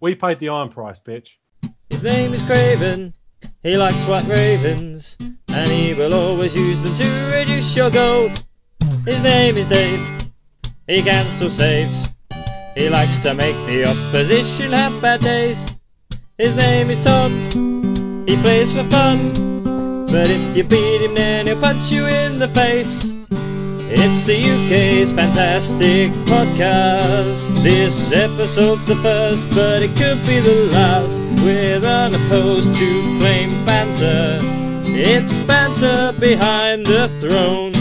We paid the iron price, bitch. His name is Craven. He likes white ravens, and he will always use them to reduce your gold. His name is Dave. He cancels saves. He likes to make the opposition have bad days. His name is Tom. He plays for fun. But if you beat him, then he'll punch you in the face. It's the UK's fantastic podcast. This episode's the first, but it could be the last. We're unopposed to plain banter. It's banter behind the throne.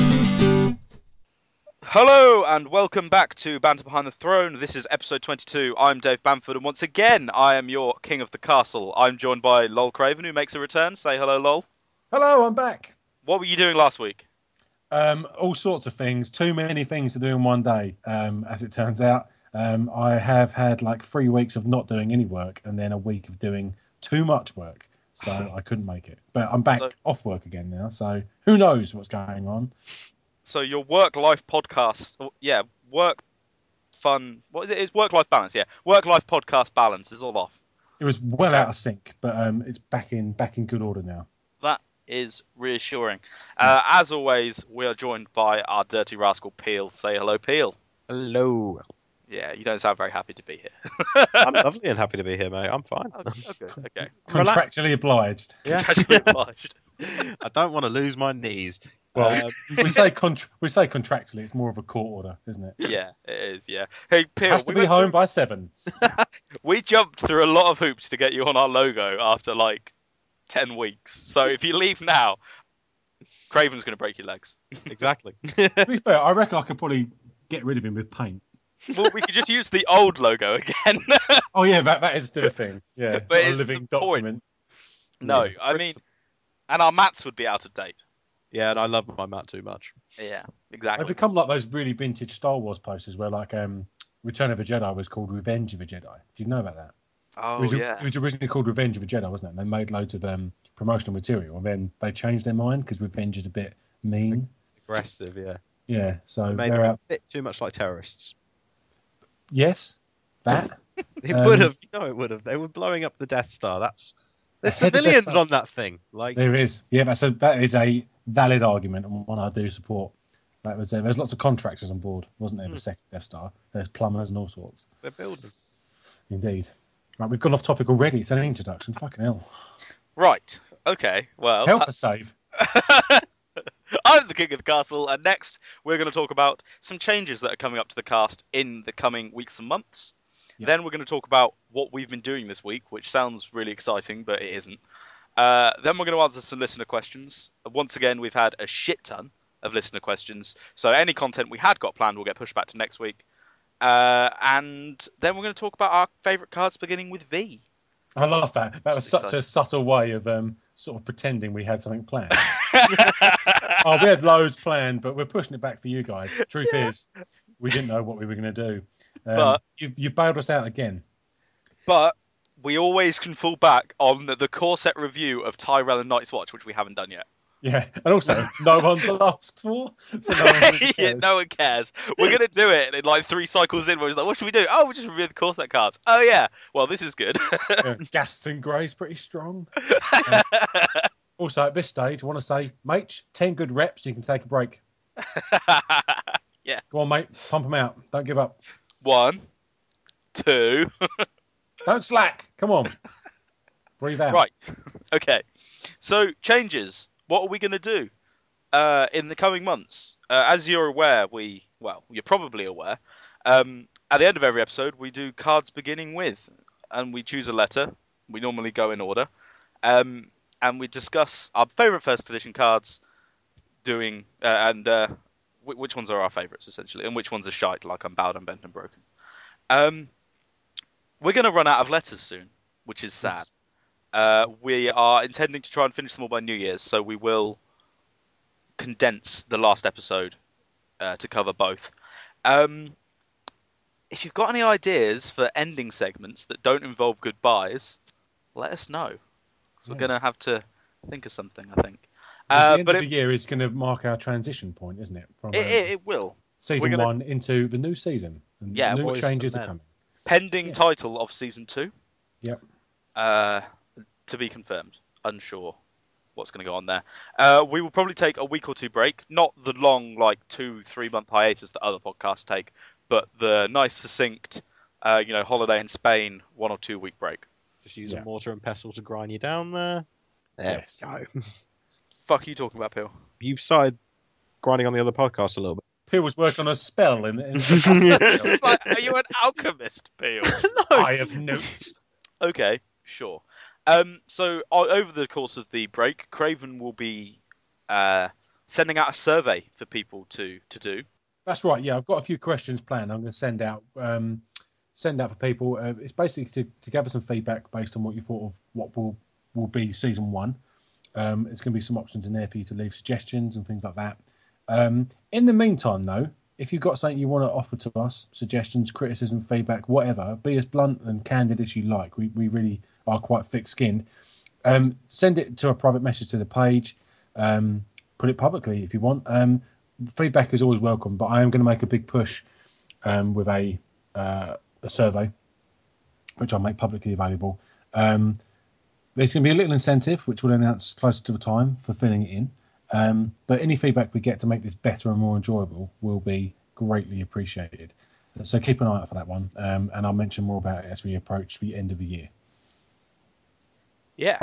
Hello and welcome back to Banter Behind the Throne. This is episode 22. I'm Dave Bamford, and once again, I am your king of the castle. I'm joined by Lol Craven, who makes a return. Say hello, Lol. Hello, I'm back. What were you doing last week? Um, all sorts of things. Too many things to do in one day, um, as it turns out. Um, I have had like three weeks of not doing any work, and then a week of doing too much work, so I couldn't make it. But I'm back So- off work again now, so who knows what's going on? So your work-life podcast, oh, yeah, work, fun. What is it? It's work-life balance. Yeah, work-life podcast balance is all off. It was well out of sync, but um, it's back in back in good order now. That is reassuring. Uh, as always, we are joined by our dirty rascal Peel. Say hello, Peel. Hello. Yeah, you don't sound very happy to be here. I'm lovely and happy to be here, mate. I'm fine. okay, okay. Contractually obliged. Yeah. Casually obliged. I don't want to lose my knees. Well, Um, we say contr we say contractually, it's more of a court order, isn't it? Yeah, it is. Yeah. Hey, Peel. Has to be home through- by seven. We jumped through a lot of hoops to get you on our logo after like ten weeks. So if you leave now, Craven's going to break your legs. exactly. To be fair, I reckon I could probably get rid of him with paint. Well, we could just use the old logo again. Oh yeah, that that is still a thing. Yeah, But a living the point. document. no, I mean, and our mats would be out of date. yeah, and I love my mat too much. Yeah, exactly. They exactly. become like those really vintage Star Wars posters where like um Return of a Jedi was called Revenge of a Jedi. Do you know about that? Oh it, was, yeah. it was originally called Revenge of a Jedi, wasn't it? And they made loads of um, promotional material, and then they changed their mind because Revenge is a bit mean. Aggressive, yeah. Yeah, so Made they're out. a bit too much like terrorists. Yes, that. It Um, would have. You know, it would have. They were blowing up the Death Star. That's there's Ahead of their civilians on that thing. Like, There is. Yeah, that's a that is a valid argument and one I do support. That was uh, there's lots of contractors on board, wasn't there? For second Death Star, there's plumbers and all sorts. they're building. Indeed. Right, we've gone off topic already. It's an introduction. Fucking hell. Right. Okay. Well, Help us, Dave. I'm the king of the castle, and next we're going to talk about some changes that are coming up to the cast in the coming weeks and months. Yeah. Then we're going to talk about what we've been doing this week, which sounds really exciting, but it isn't. Uh, then we're going to answer some listener questions. Once again, we've had a shit ton of listener questions, so any content we had got planned will get pushed back to next week. Uh, and then we're going to talk about our favourite cards beginning with V. I love that. That was such a subtle way of um, sort of pretending we had something planned. oh, we had loads planned, but we're pushing it back for you guys. Truth is, we didn't know what we were going to do. Um, But- you've, you've bailed us out again. But we always can fall back on the, the core set review of Tyrell and Night's Watch, which we haven't done yet. Yeah, and also no one's asked for, so no one really yeah, cares. no one cares. We're gonna do it in like three cycles in. Where it's like, what should we do? Oh, we just review the core set cards. Oh yeah, well this is good. Yeah, Gaston Gray's pretty strong. Um, also, at this stage, I want to say, mate, 10 good reps, you can take a break. Yeah, go on, mate, pump them out. Don't give up. One, two, Don't slack. Come on. Breathe out. right. Okay. So changes. What are we gonna do uh, in the coming months? Uh, as you're aware, we well, you're probably aware. Um, at the end of every episode, we do cards beginning with, and we choose a letter. We normally go in order, um, and we discuss our favourite first edition cards, doing uh, and uh, wh- which ones are our favourites essentially, and which ones are shite, like Unbowed, Unbent, and bent and Broken. Um, we're going to run out of letters soon, which is sad. Uh, we are intending to try and finish them all by New Year's, so we will condense the last episode uh, to cover both. Um, if you've got any ideas for ending segments that don't involve goodbyes, let us know. 'Cause we're Yeah. going to have to think of something, I think. Uh, the end but of it, the year is going to mark our transition point, isn't it? From it, um, it, it will. season gonna- one into the new season. And Yeah, new changes are coming. Pending Yeah. title of season two. Yep. Uh, to be confirmed. Unsure what's going to go on there. Uh, we will probably take a week or two break, not the long like two three month hiatus that other podcasts take, but the nice succinct, uh, you know, holiday in Spain, one or two week break. Just use Yeah. a mortar and pestle to grind you down there. There Yes. we go. Fuck are you talking about, Peel? You started grinding on the other podcast a little bit. Peel was working on a spell in, in It's like, are you an alchemist, Peel? no. I have notes. Okay, sure. Um, so o- over the course of the break, Craven will be uh, sending out a survey for people to to do. That's right. Yeah, I've got a few questions planned. I'm going to send out um, send out for people. Uh, it's basically to, to gather some feedback based on what you thought of what will will be season one. Um, there's going to be some options in there for you to leave suggestions and things like that. Um, in the meantime, though, if you've got something you want to offer to us, suggestions, criticism, feedback, whatever, be as blunt and candid as you like. We, we really are quite thick skinned. Um, send it to a private message to the page. Um, put it publicly if you want. Um, feedback is always welcome, but I am going to make a big push um, with a uh, a survey, which I'll make publicly available. Um, there's going to be a little incentive, which we'll announce closer to the time for filling it in. Um, but any feedback we get to make this better and more enjoyable will be greatly appreciated. So keep an eye out for that one, um, and I'll mention more about it as we approach the end of the year. Yeah.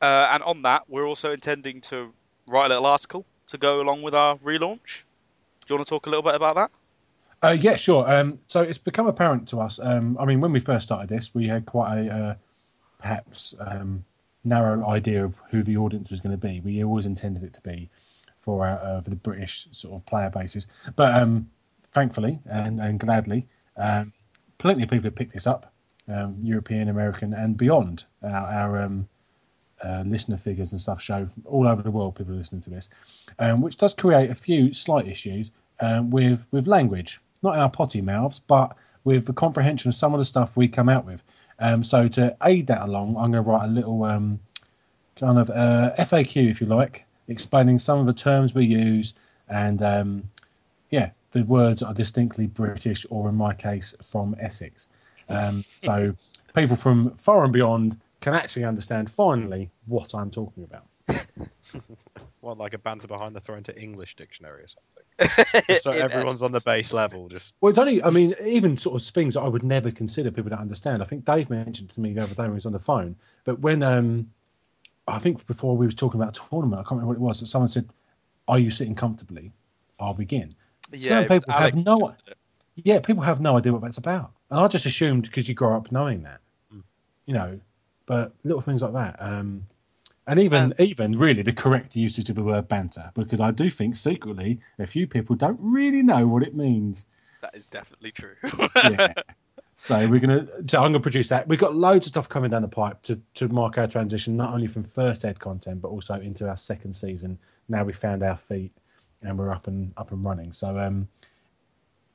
Uh, and on that, we're also intending to write a little article to go along with our relaunch. Do you want to talk a little bit about that? Uh, yeah, sure. Um, so it's become apparent to us. Um, I mean, when we first started this, we had quite a uh, perhaps um, narrow idea of who the audience was going to be. We always intended it to be for our, uh, for the British sort of player bases, but um, thankfully and, and gladly, um, plenty of people have picked this up, um, European, American, and beyond. Our, our um, uh, listener figures and stuff show all over the world people are listening to this, um, which does create a few slight issues um, with with language, not our potty mouths, but with the comprehension of some of the stuff we come out with. Um, so to aid that along, I'm going to write a little um, kind of uh, FAQ, if you like, explaining some of the terms we use and um, yeah, the words are distinctly British or in my case from Essex. Um, so people from far and beyond can actually understand finally what I'm talking about. What, like a banter behind the throne to English dictionary or something? Just so In everyone's on the base level. Just Well, it's only, I mean, even sort of things that I would never consider people don't understand. I think Dave mentioned to me the other day when he was on the phone, but when, um, I think before we were talking about a tournament, I can't remember what it was, that someone said, Are you sitting comfortably? I'll begin. Yeah, Some it was people have no- just did it. Yeah, people have no idea what that's about. And I just assumed because you grow up knowing that, you know, but little things like that. Um, and even Um, even really the correct usage of the word banter, because I do think secretly a few people don't really know what it means. That is definitely true. Yeah. so we're gonna. So I'm gonna produce that. We've got loads of stuff coming down the pipe to to mark our transition, not only from first ed content, but also into our second season. Now we found our feet and we're up and up and running. So um,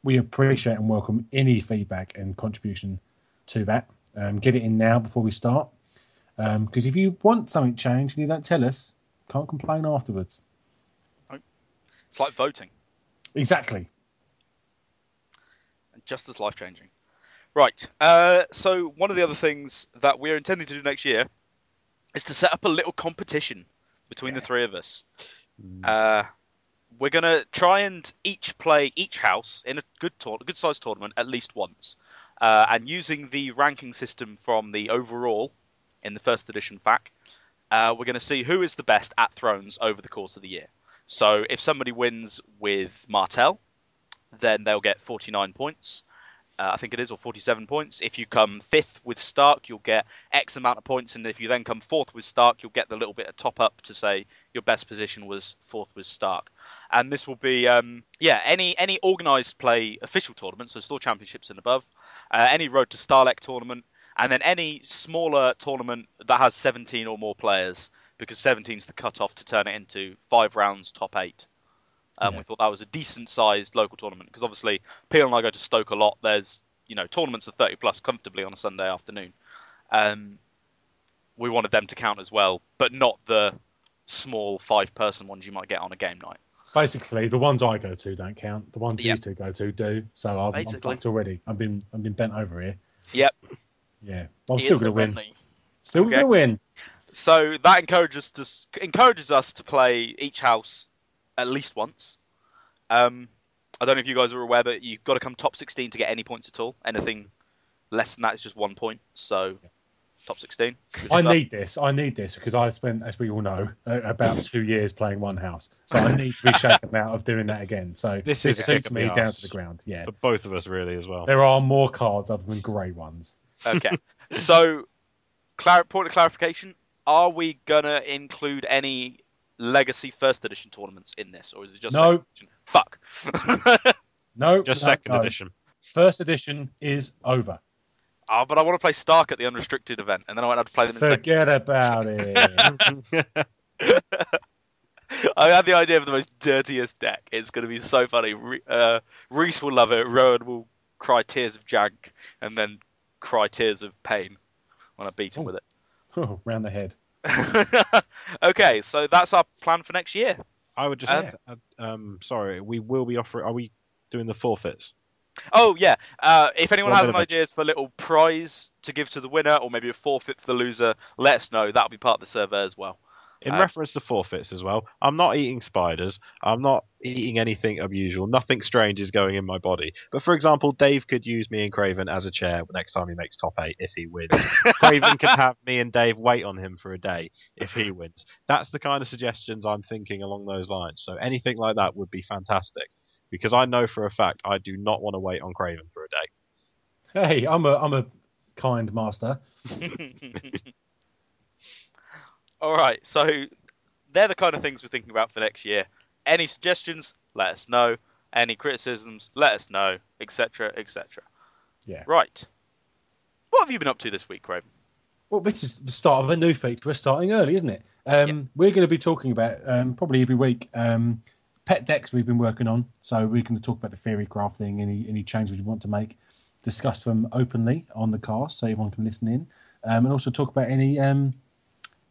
we appreciate and welcome any feedback and contribution to that. Um, get it in now before we start, because if you want something changed and you don't tell us, can't complain afterwards. it's like voting. Exactly. And just as life changing. Right. Uh, so one of the other things that we're intending to do next year is to set up a little competition between the three of us. Uh, we're gonna try and each play each house in a good tour- good sized tournament at least once, uh, and using the ranking system from the overall in the first edition FAQ, uh, we're going to see who is the best at thrones over the course of the year. So if somebody wins with Martel, then they'll get 49 points. Uh, I think it is, or 47 points. If you come fifth with Stark, you'll get X amount of points, and if you then come fourth with Stark, you'll get the little bit of top up to say your best position was fourth with Stark. And this will be, um, yeah, any any organised play official tournament, so store championships and above, uh, any Road to Stahleck tournament, and then any smaller tournament that has 17 or more players, because 17 is the cut-off to turn it into five rounds, top eight. Um, Yeah. We thought that was a decent sized local tournament because obviously Peel and I go to Stoke a lot. There's you know tournaments of 30 plus comfortably on a Sunday afternoon. Um, we wanted them to count as well, but not the small five person ones you might get on a game night. Basically, the ones I go to don't count. The ones these two go to do. So I've, I'm fucked already. I've been I've been bent over here. Yep. Yeah, I'm still going to win. Renly. Still Okay. going to win. So that encourages us encourages us to play each house at least once. Um, I don't know if you guys are aware, but you've got to come top 16 to get any points at all. Anything less than that is just one point. So top 16. which is I that. need this. I need this because I spent, as we all know, uh, about two years playing one house. So I need to be shaken out of doing that again. So This this, is suits me down to the ground. Yeah, For both of us, really, as well. there are more cards other than grey ones. Okay. so, clar- point of clarification: Are we gonna include any legacy first edition tournaments in this, or is it just No. Fuck. No, Just no, second no. edition. First edition is over. oh, but I want to play Stark at the unrestricted event, and then I won't have to play them in second. Forget about it. I had the idea of the most dirtiest deck. It's going to be so funny. Re- uh, Reese will love it. Rowan will cry tears of jank, and then cry tears of pain when I beat him Oh. with it. oh, round the head. okay, so that's our plan for next year. I would just, Uh, add, um, sorry, we will be offering. Are we doing the forfeits? Oh yeah. Uh, if anyone One has any ideas for a little prize to give to the winner, or maybe a forfeit for the loser, let us know. That'll be part of the survey as well. In Uh, reference to forfeits as well, I'm not eating spiders. I'm not eating anything unusual. Nothing strange is going in my body. But for example, Dave could use me and Craven as a chair next time he makes top eight if he wins. Craven could have me and Dave wait on him for a day if he wins. That's the kind of suggestions I'm thinking along those lines. So anything like that would be fantastic. Because I know for a fact I do not want to wait on Craven for a day. Hey, I'm a I'm a kind master. All right, so they're the kind of things we're thinking about for next year. Any suggestions? Let us know. Any criticisms? Let us know, etc., etc. Yeah. Right. What have you been up to this week, Craven? Well, this is the start of a new feature. We're starting early, isn't it? Um, We're going to be talking about um, probably every week um, pet decks we've been working on. So we're going to talk about the theory crafting, any any changes we want to make, discuss them openly on the cast so everyone can listen in, um, and also talk about any um,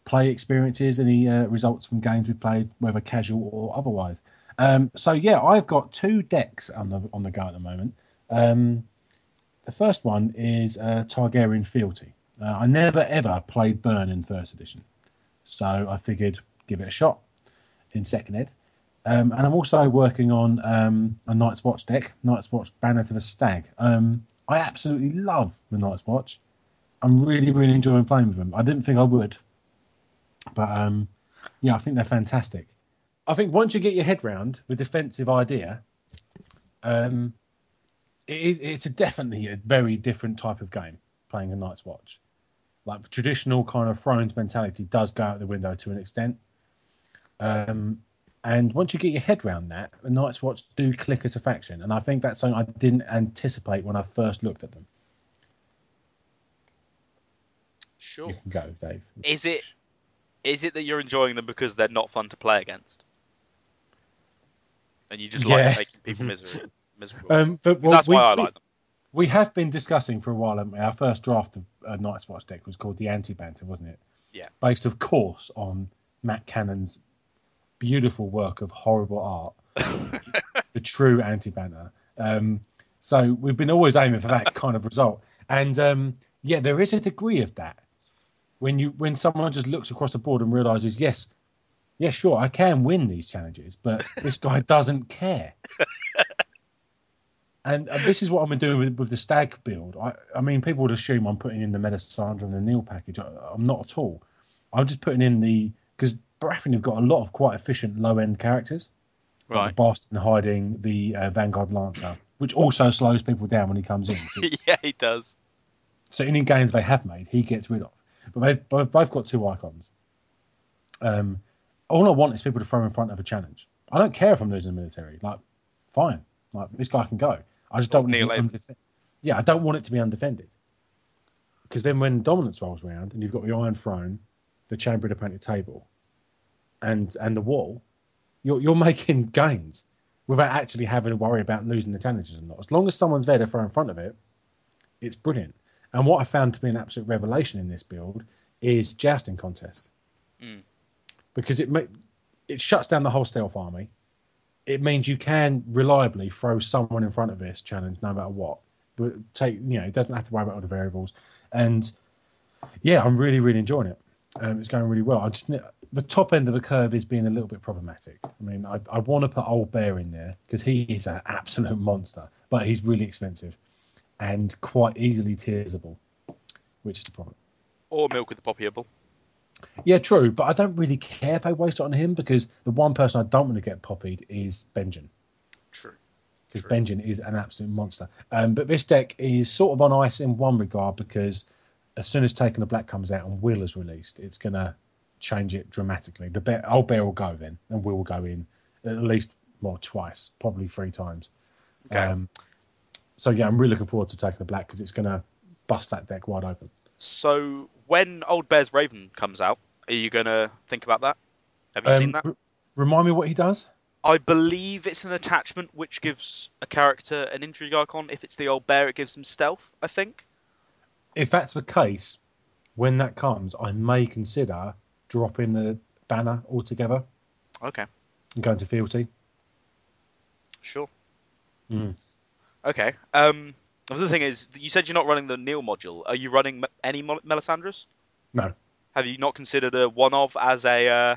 play experiences, any uh, results from games we played, whether casual or otherwise. Um, so yeah, I've got two decks on the on the go at the moment. Um, the first one is uh, Targaryen Fealty. Uh, I never ever played Burn in first edition, so I figured give it a shot in second ed. Um, and I'm also working on um, a Night's Watch deck, Night's Watch Banner to the Stag. Um, I absolutely love the Night's Watch. I'm really, really enjoying playing with them. I didn't think I would, but um, yeah, I think they're fantastic. I think once you get your head round the defensive idea, um, it, it's a definitely a very different type of game playing a Night's Watch. Like the traditional kind of Thrones mentality does go out the window to an extent. Um, and once you get your head round that, the Night's Watch do click as a faction, and I think that's something I didn't anticipate when I first looked at them. Sure. You can go, Dave. Is it is it that you're enjoying them because they're not fun to play against? And you just Yeah. like making people miserable. miserable. Um, but, well, that's we, why I like them. we have been discussing for a while. haven't we? Our first draft of a Night's Watch deck was called the Anti Banter, wasn't it? Yeah. Based, of course, on Matt Cannon's beautiful work of horrible art, the true Anti Banter. Um, so we've been always aiming for that kind of result, and um, yeah, there is a degree of that when you when someone just looks across the board and realizes, yes, yeah, sure, I can win these challenges, but this guy doesn't care. And uh, this is what I've been doing with, with the stag build. I, I mean, people would assume I'm putting in the Melisandre and the kneel package. I, I'm not at all. I'm just putting in the because Baratheon have got a lot of quite efficient low end characters, like Right. the Bastard in Hiding, the uh, Vanguard Lancer, which also slows people down when he comes in. So, yeah, he does. so any gains they have made, he gets rid of. But they've both, both got two icons. Um, all I want is people to throw in front of a challenge. I don't care if I'm losing the military. Like, fine. Like this guy can go. I just don't want it to be Able. undefe- Yeah, I don't want it to be undefended. Because then when dominance rolls around and you've got the Iron Throne, the Chamber of the Painted Table, and and the wall, you're you're making gains without actually having to worry about losing the challenges or not. As long as someone's there to throw in front of it, it's brilliant. And what I found to be an absolute revelation in this build is jousting contest, Mm. because it ma- it shuts down the whole stealth army. It means you can reliably throw someone in front of this challenge no matter what. But take you know, it doesn't have to worry about all the variables. And yeah, I'm really, really enjoying it. Um, it's going really well. I just the top end of the curve is being a little bit problematic. I mean, I, I want to put Old Bear in there because he is an absolute monster, but he's really expensive and quite easily tearsable, which is the problem. Or milk with the poppyable. Yeah, true, but I don't really care if they waste it on him because the one person I don't want to get poppied is Benjen. True. because. Benjen is an absolute monster. Um, but this deck is sort of on ice in one regard because as soon as Taking the Black comes out and Will is released, it's going to change it dramatically. The bear, old bear will go then, and Will will go in at least well twice, probably three times. Okay. Um, so yeah, I'm really looking forward to Taking the Black because it's going to bust that deck wide open. So when Old Bear's Raven comes out, are you gonna think about that? Have you seen Um, that? r- remind me what he does. I believe it's an attachment which gives a character an intrigue icon. If it's the old bear, it gives him stealth. I think. If that's the case, when that comes, I may consider dropping the banner altogether Okay. and going to fealty. Sure. Mm. Okay. Um. The other thing is, you said you're not running the kneel module. Are you running any Mel- Melisandres? No. Have you not considered a one of as a uh,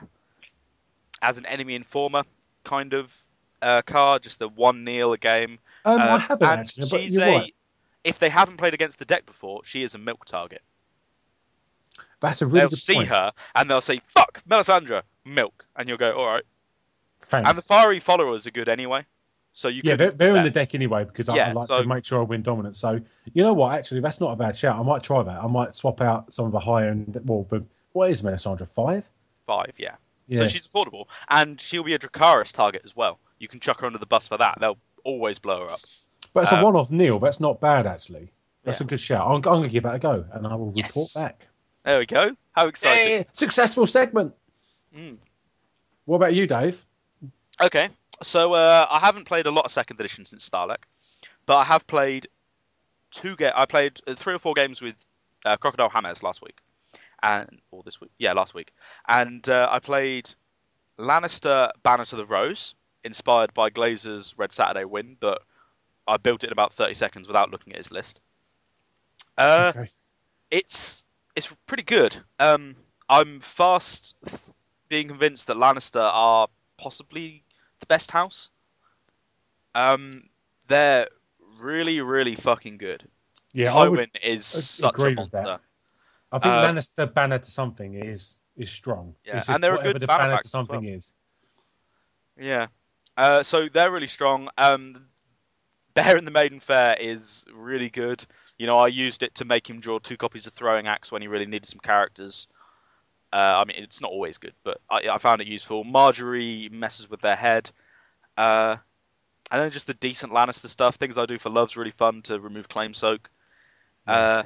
as an enemy informer kind of uh, card? Just the one kneel a game. Um, Uh, I haven't and actually, but she's you're a. right. If they haven't played against the deck before, she is a milk target. That's a really they'll good see point. her and they'll say, "Fuck, Melisandre, milk," and you'll go, "All right." Thanks. And the fiery followers are good anyway, so you yeah, they're, they're in the deck anyway because I, I like so- to make sure I win dominant. So you know what? Actually, that's not a bad shout. I might try that. I might swap out some of the higher end. Well, the, what is Melisandre five? five, yeah. Yeah, So she's affordable, and she'll be a Dracarys target as well. You can chuck her under the bus for that. They'll always blow her up. but it's a uh, one off kneel. That's not bad actually. That's Yeah. a good shout. I'm, I'm going to give that a go, and I will Yes. report back. There we go. How exciting! Hey, successful segment. Mm. What about you, Dave? Okay, so uh, I haven't played a lot of second edition since Stahleck, but I have played two. Ga- I played uh, three or four games with uh, Crocodile Hammers last week, and or this week, yeah, last week, and uh, I played Lannister Banner to the Rose, inspired by Glazer's Red Saturday win, but I built it in about thirty seconds without looking at his list. Uh, okay. it's it's pretty good. Um, I'm fast being convinced that Lannister are possibly the best house. Um, they're really, really fucking good. Yeah, Tywin is such a agree with that. monster. I think uh, Lannister banner to something is is strong. Yeah, and they're a good the banner banner to something well. is. Yeah. Uh, so they're really strong. Um, Bear in the Maiden Fair is really good. You know, I used it to make him draw two copies of Throwing Axe when he really needed some characters. Uh, I mean, it's not always good, but I, I found it useful. Margaery messes with their head. Uh, and then just the decent Lannister stuff. Things I do for Love's really fun to remove Claim Soak. Uh,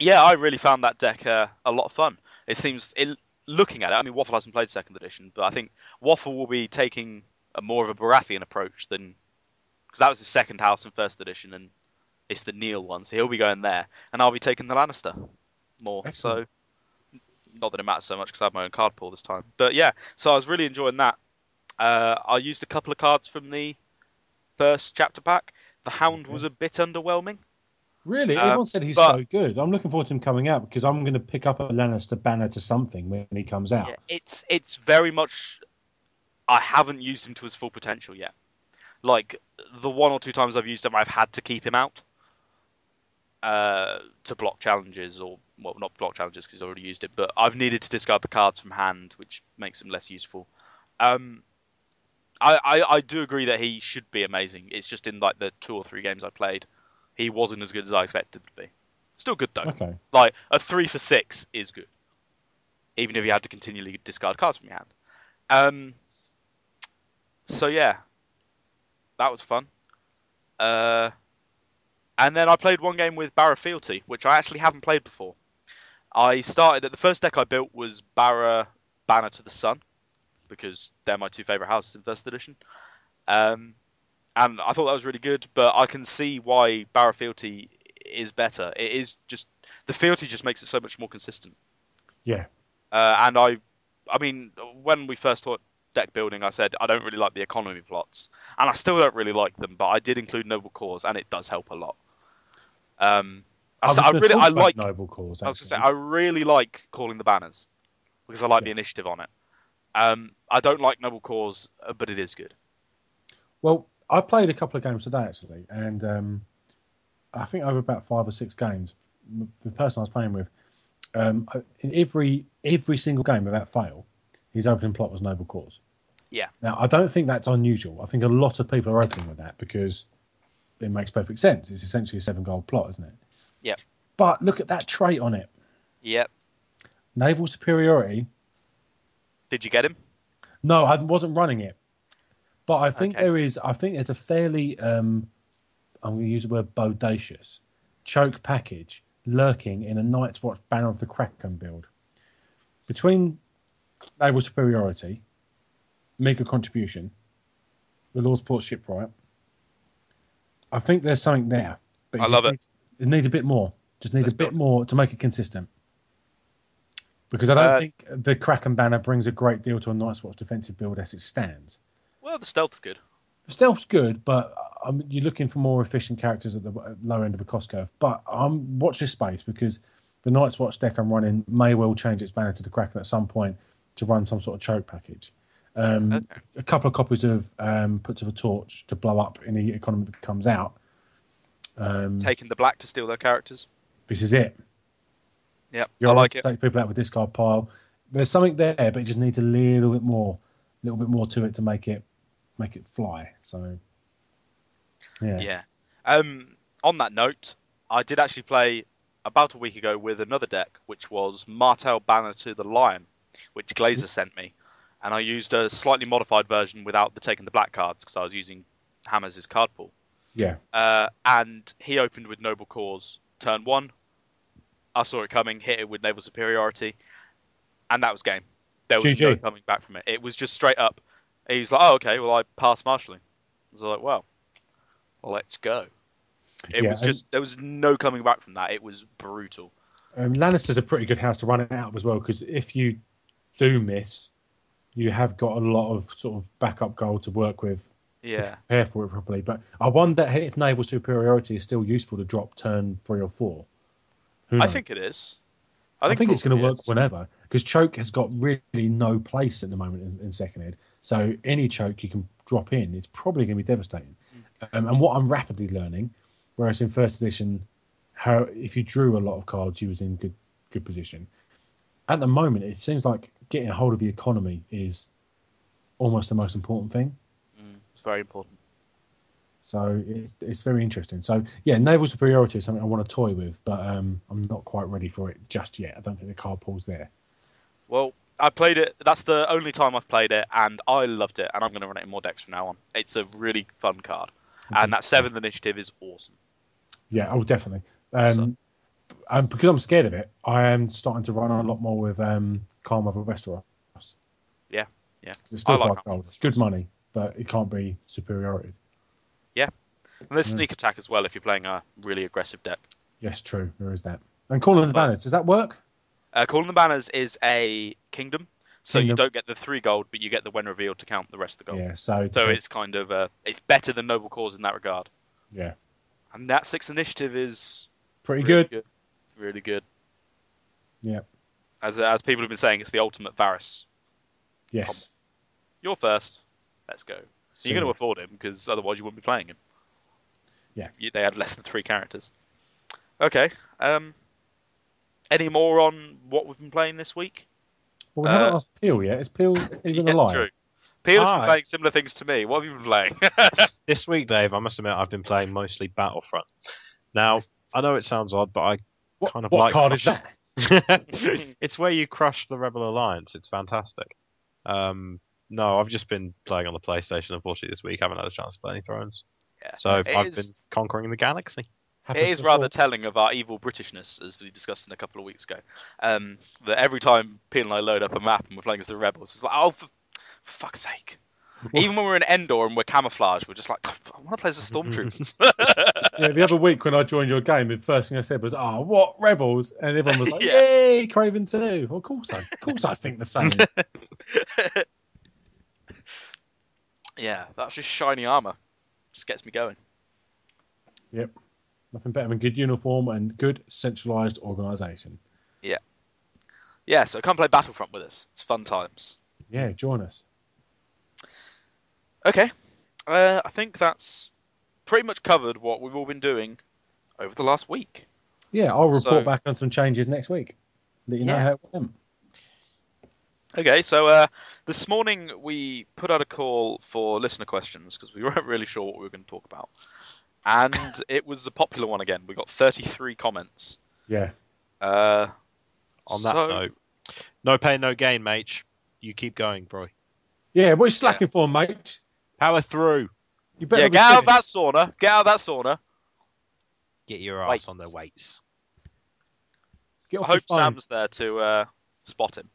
yeah, I really found that deck uh, a lot of fun. It seems, it, looking at it, I mean, Waffle hasn't played second edition, but I think Waffle will be taking a more of a Baratheon approach than because that was his second house in first edition, and it's the kneel one, so he'll be going there, and I'll be taking the Lannister more. Excellent. So, not that it matters so much because I have my own card pool this time, but yeah. So I was really enjoying that. Uh, I used a couple of cards from the first chapter pack. The Hound was a bit underwhelming. Really, Uh, everyone said he's but- so good. I'm looking forward to him coming out because I'm going to pick up a Lannister banner to something when he comes out. Yeah, it's it's very much. I haven't used him to his full potential yet. Like the one or two times I've used him, I've had to keep him out uh, to block challenges, or well, not block challenges because he's already used it, but I've needed to discard the cards from hand, which makes him less useful. Um, I, I I do agree that he should be amazing. It's just in like the two or three games I played, he wasn't as good as I expected to be. Still good though. Okay. Like a three for six is good, even if you had to continually discard cards from your hand. Um. So yeah, that was fun. Uh, and then I played one game with Barra Fealty, which I actually haven't played before. I started at the first deck I built was Barra Banner to the Sun, because they're my two favorite houses in first edition. Um, and I thought that was really good, but I can see why Barra Fealty is better. It is just the fealty just makes it so much more consistent. Yeah. Uh, and I, I mean, when we first taught deck building, I said I don't really like the economy plots, and I still don't really like them. But I did include noble cause, and it does help a lot. Um, I, I really, I like. noble cause. I was say. I really like calling the banners because I like the initiative on it. Um, I don't like noble cause, uh, but it is good. Well, I played a couple of games today actually, and um, I think over about five or six games, the person I was playing with, um, in every every single game without fail, his opening plot was noble cause. Yeah. Now I don't think that's unusual. I think a lot of people are opening with that because it makes perfect sense. It's essentially a seven goal plot, isn't it? Yep. But look at that trait on it: Yep. naval superiority. Did you get him? No, I wasn't running it, but I think Okay. there is. I think there's a fairly. Um, I'm going to use the word bodacious choke package lurking in a Night's Watch Banner of the Kraken build. Between naval superiority, mega contribution, the Lordsport shipwright, I think there's something there. But I love it. It needs a bit more. Just needs Let's a bit build- more to make it consistent. Because I don't Uh, think the Kraken banner brings a great deal to a Night's Watch defensive build as it stands. Well, the stealth's good. The stealth's good, but um, you're looking for more efficient characters at the lower end of the cost curve. But um, watch this space because the Night's Watch deck I'm running may well change its banner to the Kraken at some point to run some sort of choke package. Um, Okay. A couple of copies of um, Put to the Torch to blow up in the economy that comes out. Um, Taking the black to steal their characters. this is it. Yeah, You're I like to it. take people out with discard pile. There's something there, but it just needs a little bit more, a little bit more to it to make it make it fly. So, yeah, Yeah. Um, on that note, I did actually play about a week ago with another deck, which was Martel Banner to the Lion, which Glazer sent me, and I used a slightly modified version without the taking the black cards because I was using Hammers' card pool. Yeah. Uh, and he opened with Noble Cause turn one. I saw it coming, hit it with Naval Superiority, and that was game. There was no coming back from it. It was just straight up. He was like, "Oh, okay. Well, I passed marshalling." I was like, "Well, let's go." It Yeah, was just there was no coming back from that. It was brutal. Um, Lannister's a pretty good house to run it out of as well because if you do miss, you have got a lot of sort of backup gold to work with. Yeah, prepare for it properly. But I wonder if naval superiority is still useful to drop turn three or four. I think it is. I think, it's going to work is. whenever because choke has got really no place at the moment in, in second ed. So any choke you can drop in is probably going to be devastating. Um, and what I'm rapidly learning, whereas in first edition, how if you drew a lot of cards, you was in good good position. At the moment, it seems like getting a hold of the economy is almost the most important thing. Very important. So it's, it's very interesting. So yeah, naval superiority is something I want to toy with, but um, I'm not quite ready for it just yet. I don't think the card pool's there. Well, I played it. That's the only time I've played it, and I loved it. And I'm going to run it in more decks from now on. It's a really fun card, and that seventh initiative is awesome. Yeah, oh, definitely. Um, and because I'm scared of it, I am starting to run a lot more with um, Calm over Westeros. Yeah, yeah. it's still like five gold. Good money, but it can't be superiority. Yeah, and there's Yeah. sneak attack as well if you're playing a really aggressive deck. Yes, true. There is that. And Calling the But- Banners, does that work? Uh, Calling the Banners is a kingdom, so you don't get the three gold, but you get the when revealed to count the rest of the gold. Yeah, so, So it's kind of uh, it's better than Noble Cause in that regard. yeah, And that sixth initiative is pretty really good. really good. Yeah, As as people have been saying, it's the ultimate Varys. yes. You're first. Let's go. So- You're going to afford him because otherwise you wouldn't be playing him. Yeah. You- They had less than three characters. Okay. Um. Any more on what we've been playing this week? Well, we haven't uh, asked Peel yet. Is Peel even Yeah, alive? true. Peel's been playing similar things to me. What have you been playing? This week, Dave, I must admit I've been playing mostly Battlefront. Now, I know it sounds odd, but What, Kind of what like- card is that? It's where you crush the Rebel Alliance. It's fantastic. Um, no, I've just been playing on the PlayStation. Unfortunately, this week I haven't had a chance to play any Thrones. Yeah. So It I've is- been conquering the galaxy. It Happens is to rather fall- telling of our evil Britishness, as we discussed in a couple of weeks ago. Um, that every time Peel and I load up a map and we're playing as the rebels, it's like, oh, for, for fuck's sake! Even when we're in Endor and we're camouflaged, we're just like, I want to play as the stormtroopers. Yeah, the other week when I joined your game, the first thing I said was, "Oh, what rebels?" And everyone was like, Yeah. "Yay, Craven too!" Well, of course, I, of course, I think the same. Yeah, that's just shiny armor. Just gets me going. yep, Nothing better than good uniform and good centralised organisation. Yeah, Yeah, so come play Battlefront with us. It's fun times. Yeah, join us. Okay, uh, I think that's pretty much covered what we've all been doing over the last week. Yeah, I'll report So- back on some changes next week. Let you know Yeah. how it went. Okay, so uh, this morning we put out a call for listener questions because we weren't really sure what we were going to talk about. And it was a popular one again. We got 33 comments. Yeah. Uh, On that so- note, no pain, no gain, mate. You keep going, bro. Yeah, what are you slacking for, mate? Power through. You better yeah, be get out of that sauna. Get out of that sauna. Get your ass Weights. on the weights. Get I off your hope phone. Sam's there to uh, spot him.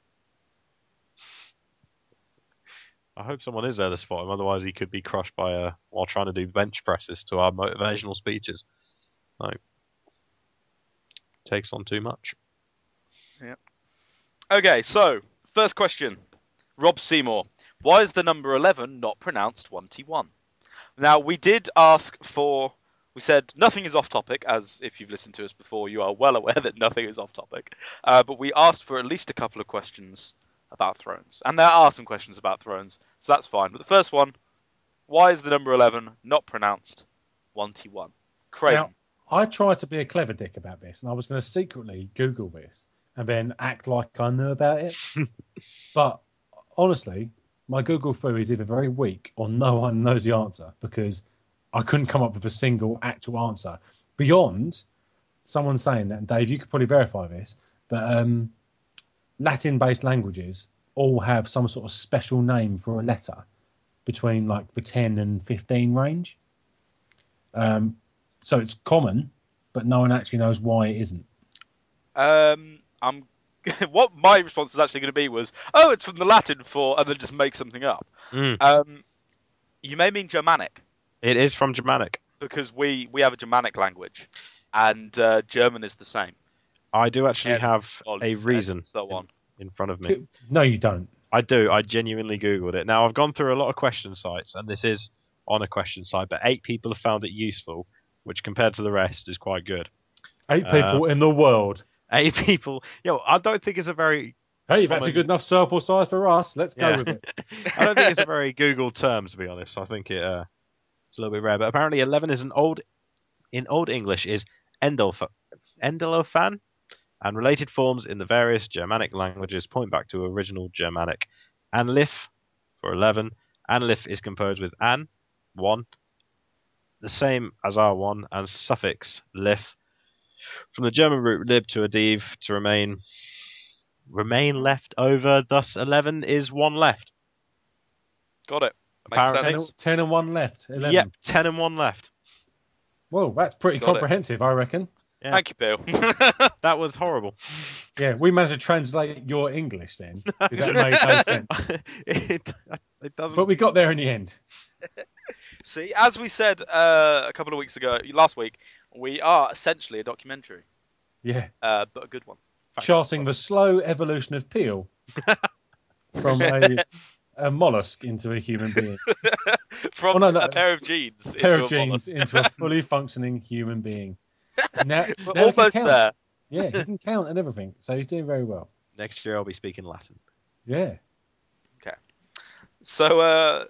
I hope someone is there to spot him. Otherwise, he could be crushed by a while trying to do bench presses to our motivational speeches. No, takes on too much. Yeah. Okay, so first question, Rob Seymour. Why is the number eleven not pronounced one-t-one? Now we did ask for. We said nothing is off topic, as if you've listened to us before, you are well aware that nothing is off topic. Uh, but we asked for at least a couple of questions about Thrones, and there are some questions about Thrones, so that's fine. But the first one, why is the number eleven not pronounced one-t-one? Craig. Now, I tried to be a clever dick about this, and I was going to secretly Google this and then act like I knew about it. but honestly, my Google foo is either very weak or no one knows the answer because I couldn't come up with a single actual answer beyond someone saying that. And Dave, you could probably verify this, but um, Latin-based languages all have some sort of special name for a letter between like the 10 and 15 range. Um, so it's common, but no one actually knows why it isn't. Um, I'm. what my response was actually going to be was, "Oh, it's from the Latin for," and then just make something up. Mm. Um, you may mean Germanic It is from Germanic. because we we have a Germanic language, and uh, German is the same. I do actually have Olf, a reason so on. In front of me. No, you don't. I do. I genuinely googled it. Now I've gone through a lot of question sites, and this is on a question site, but eight people have found it useful, which compared to the rest is quite good. Eight Uh, people in the world. Eight people. Yo, I don't think it's a very. Hey, that's a good enough sample size for us. Let's go Yeah. with it. I don't think it's a very Google term to be honest. I think it uh, it's a little bit rare. But apparently, eleven is an old in Old English is endolf- endolophan, and related forms in the various Germanic languages point back to original Germanic. Anlif for eleven. Anlif is composed with an one, the same as our one, and suffix lif from the German root lib to adiv to remain remain left over. Thus, eleven is one left. Got it. Apparently. sense. 10, 10 and 1 left. 11. Yep, ten and one left. Well, that's pretty Got it. comprehensive, I reckon. Yeah. Thank you, Bill. That was horrible. Yeah, we managed to translate your English then. Because that made no sense. it, it doesn't. But we got there in the end. See, as we said uh, a couple of weeks ago, last week, we are essentially a documentary, Yeah. uh, but a good one. Charting the slow evolution of Peel from a, a mollusk into a human being. From Oh, no, no. a pair of jeans. pair into of a jeans mollusk. into a fully functioning human being. Now, now almost count. there. Yeah, he can count and everything. So he's doing very well. Next year I'll be speaking Latin. Yeah. Okay. So, uh,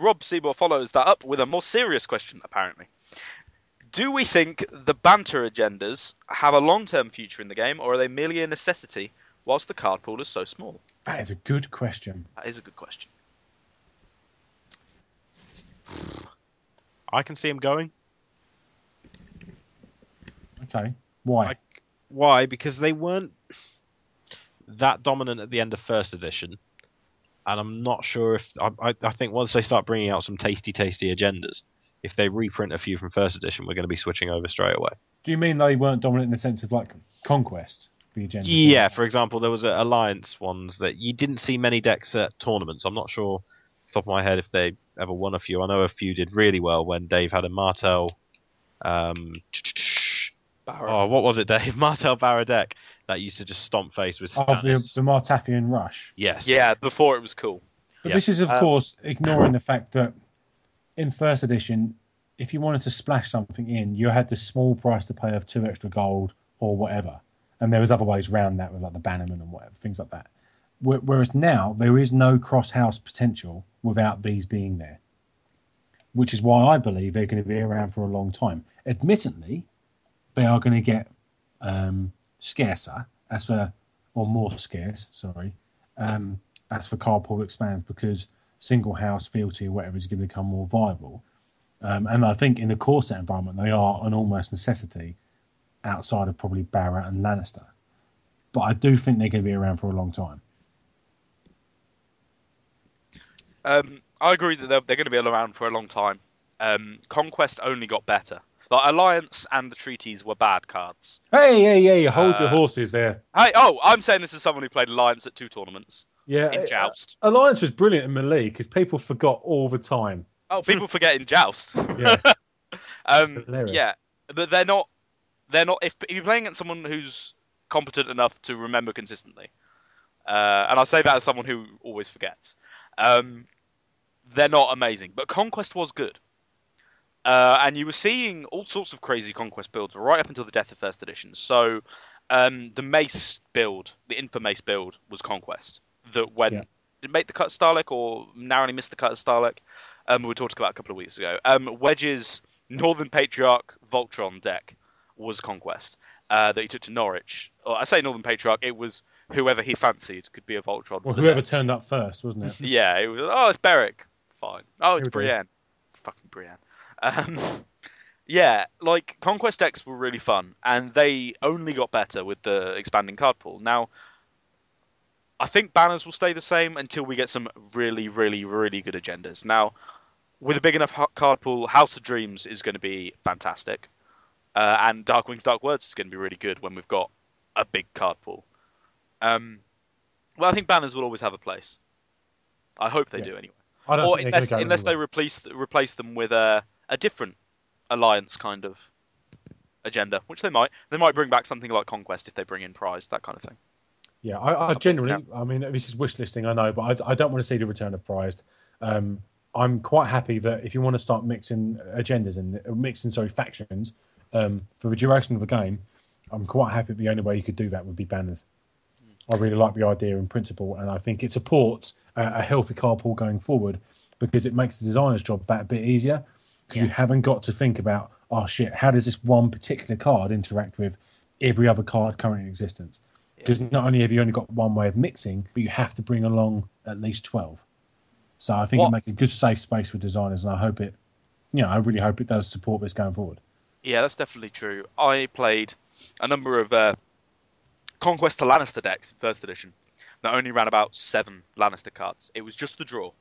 Rob Seymour follows that up with a more serious question, apparently. Do we think the banner agendas have a long term future in the game, or are they merely a necessity whilst the card pool is so small? That is a good question. That is a good question. I can see him going. Okay. Why? I- Why? Because they weren't that dominant at the end of first edition, and I'm not sure if I, I, I think once they start bringing out some tasty, tasty agendas, if they reprint a few from first edition, we're going to be switching over straight away. Do you mean they weren't dominant in the sense of like conquest? The agenda. Yeah, for example, there was a alliance ones that you didn't see many decks at tournaments. I'm not sure, off the top of my head, if they ever won a few. I know a few did really well when Dave had a Martel. Um, Barrow. oh, what was it, Dave? Martel Barra deck that used to just stomp face with Of the, Stannis. the Martafian rush. Yes. Yeah, before it was cool. But Yeah. this is, of Um, course, ignoring the fact that in first edition, if you wanted to splash something in, you had the small price to pay of two extra gold or whatever, and there was other ways around that with like the bannerman and whatever things like that. Whereas now there is no cross house potential without these being there, which is why I believe they're going to be around for a long time. Admittedly, they are going to get um, scarcer as for or more scarce. Sorry, um, as for card pool expands because single house, fealty, or whatever is going to become more viable. Um, and I think in the core set environment, they are an almost necessity outside of probably Barra and Lannister. But I do think they're going to be around for a long time. Um, I agree that they're, they're going to be around for a long time. Um, Conquest only got better. Like Alliance and the treaties were bad cards. Hey, hey, hey, hold your Uh, horses there. Hey, oh, I'm saying this as someone who played Alliance at two tournaments Yeah, in uh, Joust. Alliance was brilliant in Melee because people forgot all the time. Oh, people forget in Joust. Yeah, um, hilarious. yeah, but they're not. They're not. If, if you're playing against someone who's competent enough to remember consistently, uh, and I say that as someone who always forgets, um, they're not amazing. But Conquest was good, uh, and you were seeing all sorts of crazy Conquest builds right up until the death of First Edition. So um, the Mace build, the Infomace build, was Conquest. That when Yeah. did make the cut of Stahleck or narrowly missed the cut of Stahleck? Um, we talked about a couple of weeks ago. Um, Wedge's Northern Patriarch Voltron deck was Conquest uh, that he took to Norwich. Or I say Northern Patriarch, it was whoever he fancied could be a Voltron. well, whoever deck. turned up first, wasn't it? Yeah, it was. Oh, it's Beric. Fine. Oh, it's go. Brienne. Fucking Brienne. Um, yeah, like Conquest decks were really fun, and they only got better with the expanding card pool. Now, I think banners will stay the same until we get some really, really, really good agendas. Now, with a big enough card pool, House of Dreams is going to be fantastic, uh, and Darkwing's Dark Words is going to be really good when we've got a big card pool. Um, well, I think banners will always have a place. I hope they Yeah. do anyway I don't or think unless unless they replace replace them with a a different alliance kind of agenda, which they might. They might bring back something like Conquest if they bring in Prize, that kind of thing. Yeah, I, I generally, I mean, this is wish listing, I know, but I, I don't want to see the return of Prize. Um, I'm quite happy that if you want to start mixing agendas and uh, mixing, sorry, factions um, for the duration of the game, I'm quite happy the only way you could do that would be banners. I really like the idea in principle, and I think it supports a, a healthy card pool going forward because it makes the designer's job that bit easier because you haven't got to think about, oh shit, how does this one particular card interact with every other card currently in existence? because not only have you only got one way of mixing, but you have to bring along at least 12. So I think What- it makes a good safe space for designers, and I hope it, you know, I really hope it does support this going forward. Yeah, that's definitely true. I played a number of uh, Conquest to Lannister decks in First Edition that only ran about seven Lannister cards. It was just the draw.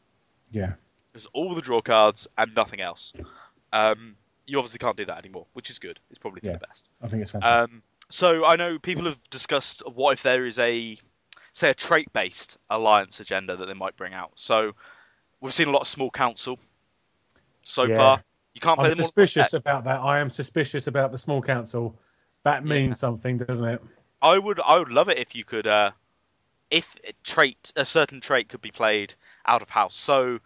Yeah. Was all the draw cards and nothing else. Um, you obviously can't do that anymore, which is good. It's probably Yeah. the best. I think it's fantastic. Um, so I know people have discussed what if there is a, say, a trait-based alliance agenda that they might bring out. So we've seen a lot of small council so Yeah. far. You can't play I'm suspicious about that. I am suspicious about the small council. That Yeah. means something, doesn't it? I would I would love it if you could uh, if a trait a certain trait could be played out of house. So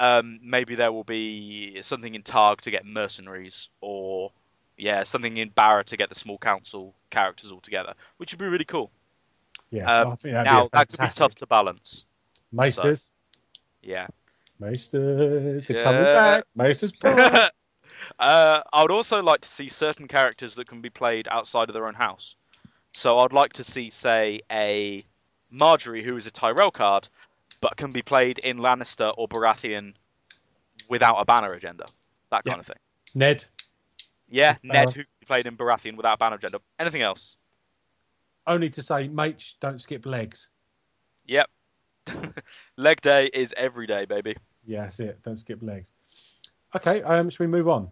um, maybe there will be something in Targ to get mercenaries, or yeah, something in Barra to get the small council characters all together, which would be really cool. Yeah. Um, I think that'd now that could be tough to balance. Maesters. Yeah. Maesters are Yeah. coming back. Maesters uh, I would also like to see certain characters that can be played outside of their own house. So I'd like to see, say, a Margaery who is a Tyrell card, but can be played in Lannister or Baratheon without a banner agenda. That Yeah. kind of thing. Ned. Yeah, Uh, Ned who can be played in Baratheon without a banner agenda. Anything else? Only to say, mate, don't skip legs. Yep. Leg day is every day, baby. Yeah, that's it. Don't skip legs. Okay, um, should we move on?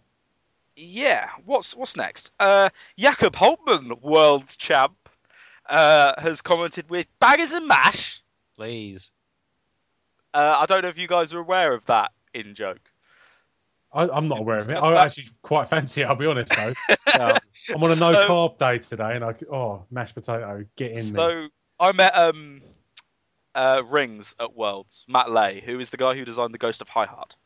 Yeah, what's what's next? Uh, Jakob Holtman, world champ, uh, has commented with baggers and mash. Please. Uh, I don't know if you guys are aware of that in joke. I, I'm not aware of it. I that? actually quite fancy it. I'll be honest though. Um, I'm on a no So- carb day today, and I oh mashed potato, get in there. So I met um, uh, Rings at Worlds, Matt Lay, who is the guy who designed the Ghost of High Heart.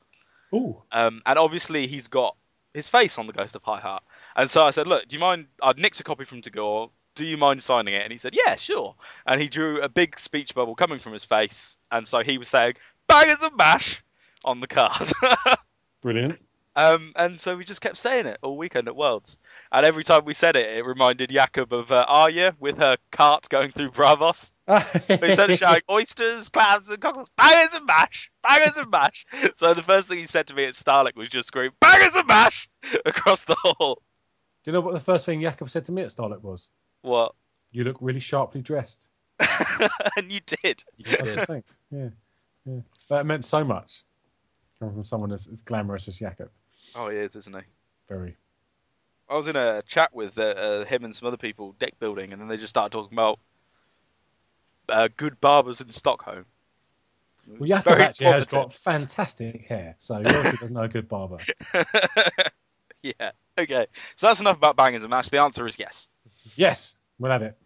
Ooh, Um, and obviously he's got his face on the Ghost of High Heart. And so I said, look, do you mind? I'd nicked a copy from Tagore. Do you mind signing it? And he said, yeah, sure. And he drew a big speech bubble coming from his face. And so he was saying, bangers and mash on the card. Brilliant. um, and so we just kept saying it all weekend at Worlds. And every time we said it, it reminded Jakob of uh, Arya with her cart going through Braavos. Instead of shouting oysters, clams, and cockles, bangers and mash, bangers and mash. So the first thing he said to me at Stahleck was just scream, bangers and mash across the hall. Do you know what the first thing Jakob said to me at Stahleck was? What? You look really sharply dressed. and you did. You Oh, did. thanks. Yeah, yeah. That meant so much. Coming from someone as, as glamorous as Jakob. Oh, he is, isn't he? Very. I was in a chat with uh, uh, him and some other people deck building, and then they just started talking about uh, good barbers in Stockholm. Well, Jakob Very actually has positive. got fantastic hair, so he obviously doesn't know a good barber. yeah. Okay. So that's enough about bangers and mash. The answer is yes. Yes, we'll have it.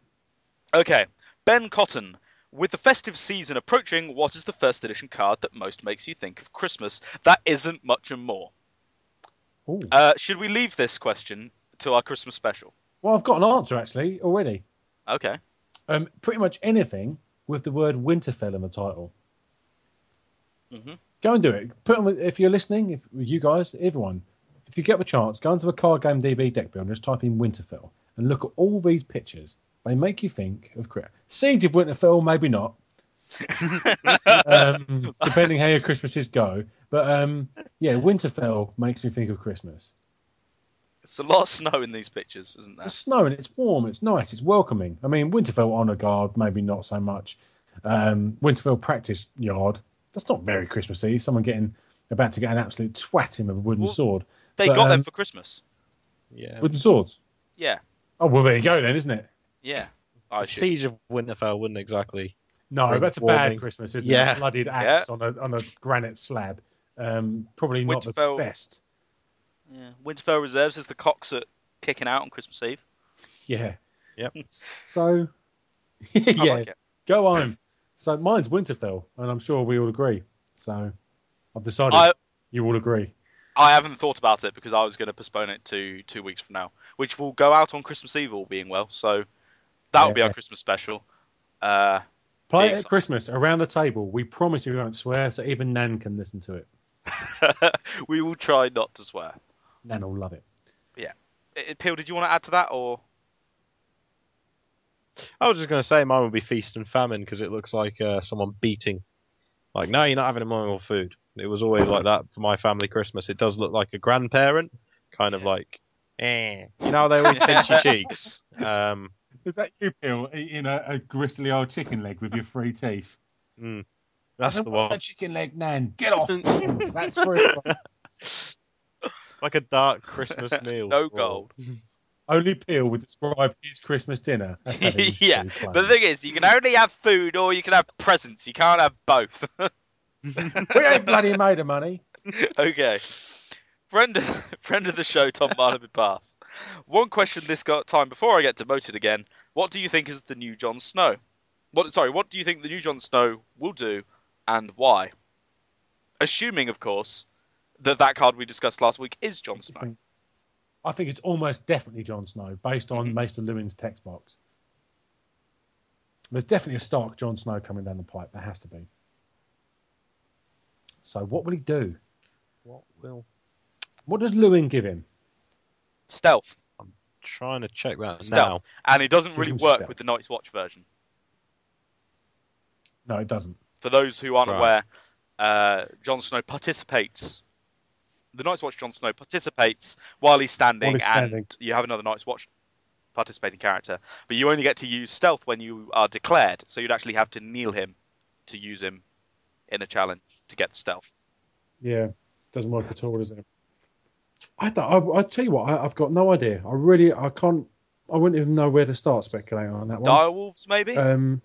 Okay. Ben Cotton. With the festive season approaching, what is the first edition card that most makes you think of Christmas? That isn't much and more. Uh, should we leave this question to our Christmas special? Well, I've got an answer actually already. Okay. Um, pretty much anything with the word Winterfell in the title. Mhm. Go and do it. Put on the, if you're listening, if you guys, everyone, if you get the chance, go into the card game DB deck builder, just type in Winterfell and look at all these pictures. They make you think of Chris. Siege of Winterfell, maybe not. um, depending how your Christmases go, but um, yeah, Winterfell makes me think of Christmas. It's a lot of snow in these pictures, isn't there? It's snowing, it's warm, it's nice, it's welcoming. I mean, Winterfell Honour Guard, maybe not so much. Um, Winterfell Practice Yard, that's not very Christmassy. Someone getting about to get an absolute twatting with a wooden Well, sword. They But, got them um, for Christmas. Yeah. Wooden swords. Yeah. Oh, well, there you go then, isn't it? Yeah. I The. Siege of Winterfell wouldn't exactly. No, that's a warming. bad Christmas, isn't Yeah. it? Bloodied axe on, a, on a granite slab. Um, probably not Winterfell- the best. Yeah. Winterfell Reserves is the cocks at kicking out on Christmas Eve. Yeah. Yep. So, I yeah, like it. go on. So mine's Winterfell, and I'm sure we all agree. So I've decided I you all agree. I haven't thought about it because I was going to postpone it to two weeks from now, which will go out on Christmas Eve, all being well. So that will be our Christmas special. Uh, Play it at Christmas around the table. We promise you we won't swear, so even Nan can listen to it. we will try not to swear. Nan will love it. Yeah. Peel, did you want to add to that, or I was just going to say mine would be feast and famine because it looks like uh, someone beating. Like, no, you're not having any more food. It was always like that for my family Christmas. It does look like a grandparent, kind of like, eh. You know, how they always pinch your cheeks. Um, Is that you, Bill, eating a, a gristly old chicken leg with your free teeth? that's I the don't want one. A chicken leg, Nan. Get off. That's for everyone. Like a dark Christmas meal. no Oh. gold? Only Peel would describe his Christmas dinner. as having yeah, two but the plain. thing is, you can only have food or you can have presents. You can't have both. We ain't bloody made of money. okay. Friend, friend of the show, Tom Barnaby Pass. One question this got time before I get demoted again. What do you think is the new Jon Snow? What? Sorry, what do you think the new Jon Snow will do, and why? Assuming, of course, that that card we discussed last week is Jon Snow. I think it's almost definitely Jon Snow based on Mhm. Maester Luwin's text box. There's definitely a Stark Jon Snow coming down the pipe. There has to be. So what will he do? What will? What does Luwin give him? Stealth, I'm Trying to check that Stealth. and it doesn't Give really him work stealth. with the Night's Watch version. No, it doesn't. For those who aren't Right. aware, uh, Jon Snow participates. The Night's Watch Jon Snow participates while he's standing, While he's standing. and you have another Night's Watch participating character. But you only get to use stealth when you are declared, so you'd actually have to kneel him to use him in a challenge to get the stealth. Yeah, doesn't work at all, does it? I don't, I, I tell you what, I, I've got no idea. I really, I can't. I wouldn't even know where to start speculating on that one. Direwolves, maybe, Um,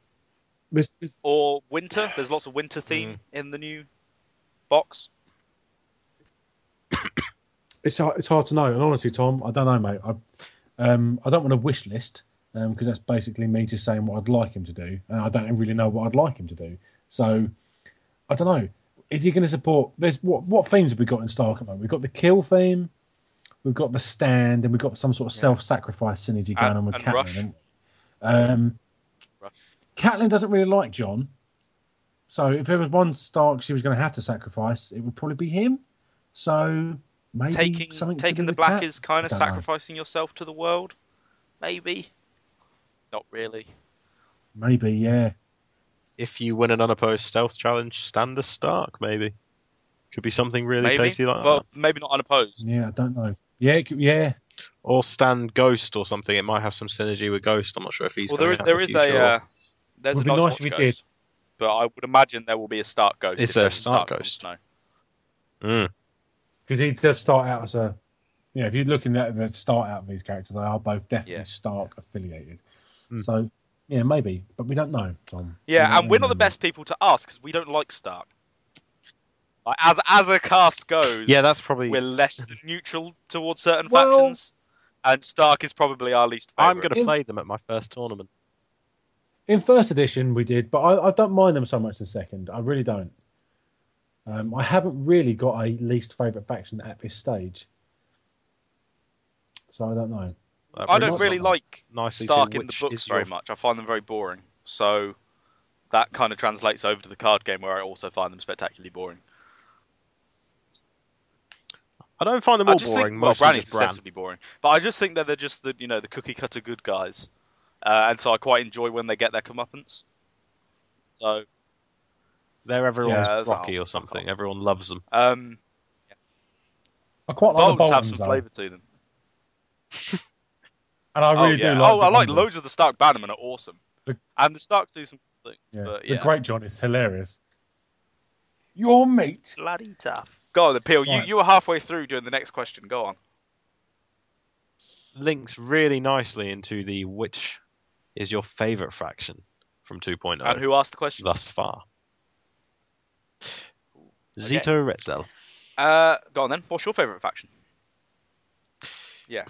this, this, or winter. There's lots of winter theme in the new box. it's hard, it's hard to know. And honestly, Tom, I don't know, mate. I, um, I don't want a wish list because that's basically me just saying what I'd like him to do, and I don't really know what I'd like him to do. So I don't know. Is he going to support? There's what what themes have we got in Stark at the moment? We've got the kill theme. we've got the stand, and we've got some sort of Yeah. self-sacrifice synergy going And- on with Catelyn. Um, Rush. Catelyn doesn't really like Jon, so if there was one Stark she was going to have to sacrifice, it would probably be him. So maybe taking something taking the black Cat? is kind of don't know. sacrificing yourself to the world. Maybe. Not really. Maybe, yeah. If you win an unopposed stealth challenge, stand a Stark, maybe. Could be something really maybe. tasty like well, that. maybe not unopposed. Yeah, I don't know. Yeah, could- yeah. Or stand Ghost or something. It might have some synergy with Ghost. I'm not sure if he's. well, there coming is out there in is the a future. uh, there's Would a be nice Watch if we ghost, did. But I would imagine there will be a Stark ghost. It's if a there's Stark from ghost. Snow. Mm. Because he does start out as a, you know, if you're looking at the start out of these characters, they are both definitely Yeah. Stark affiliated. Hmm. So, yeah, maybe, but we don't know, Tom. Yeah, We and we're not the best people to ask because we don't like Stark. Like, as as a cast goes, Yeah, that's probably. we're less than neutral towards certain Well- factions, and Stark is probably our least favorite. I'm going to In- play them at my first tournament. In first edition, we did, but I, I don't mind them so much in second. I really don't. Um, I haven't really got a least favourite faction at this stage. So I don't know. That I don't really like Stark in the books very your- much. I find them very boring. So that kind of translates over to the card game, where I also find them spectacularly boring. I don't find them I all just boring. think well, mostly Branny's just excessively boring, but I just think that they're just the you know the cookie cutter good guys, uh, and so I quite enjoy when they get their comeuppance. So They're everyone's Yeah, Rocky or something. off. Everyone loves them. um, I quite like the Boltons have some though, flavour to them. and I really oh, yeah. do like. oh, the I like Wonders. loads of the Stark Bannermen are awesome, The- and the Starks do some things. Yeah. But The Great John is hilarious. Your mate. bloody tough. Go on, the Peel. You you were halfway through doing the next question. Go on. Links really nicely into the which is your favourite faction from 2.0 And who asked the question? thus far. Okay. Zito Retzel. Uh, go on then. What's your favourite faction? Yeah.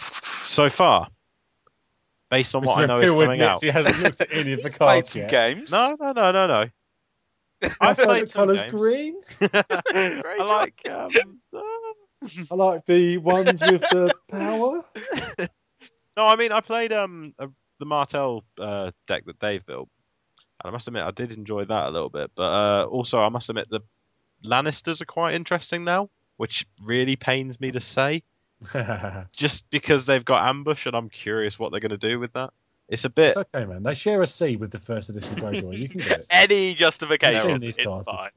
So far, based on what I know is coming admits out. He hasn't looked at any of the cards yet. games. No, no, no, no, no. I've played favourite some colour's games. green. I like. Um, uh, I like the ones with the power. no, I mean I played um a, the Martell uh, deck that Dave built, and I must admit I did enjoy that a little bit. But uh, also I must admit the Lannisters are quite interesting now, which really pains me to say, just because they've got ambush, and I'm curious what they're going to do with that. It's a bit. it's okay, man. They share a C with the first edition Greyjoy. You can get it. Any You've justification. seen these cards fine.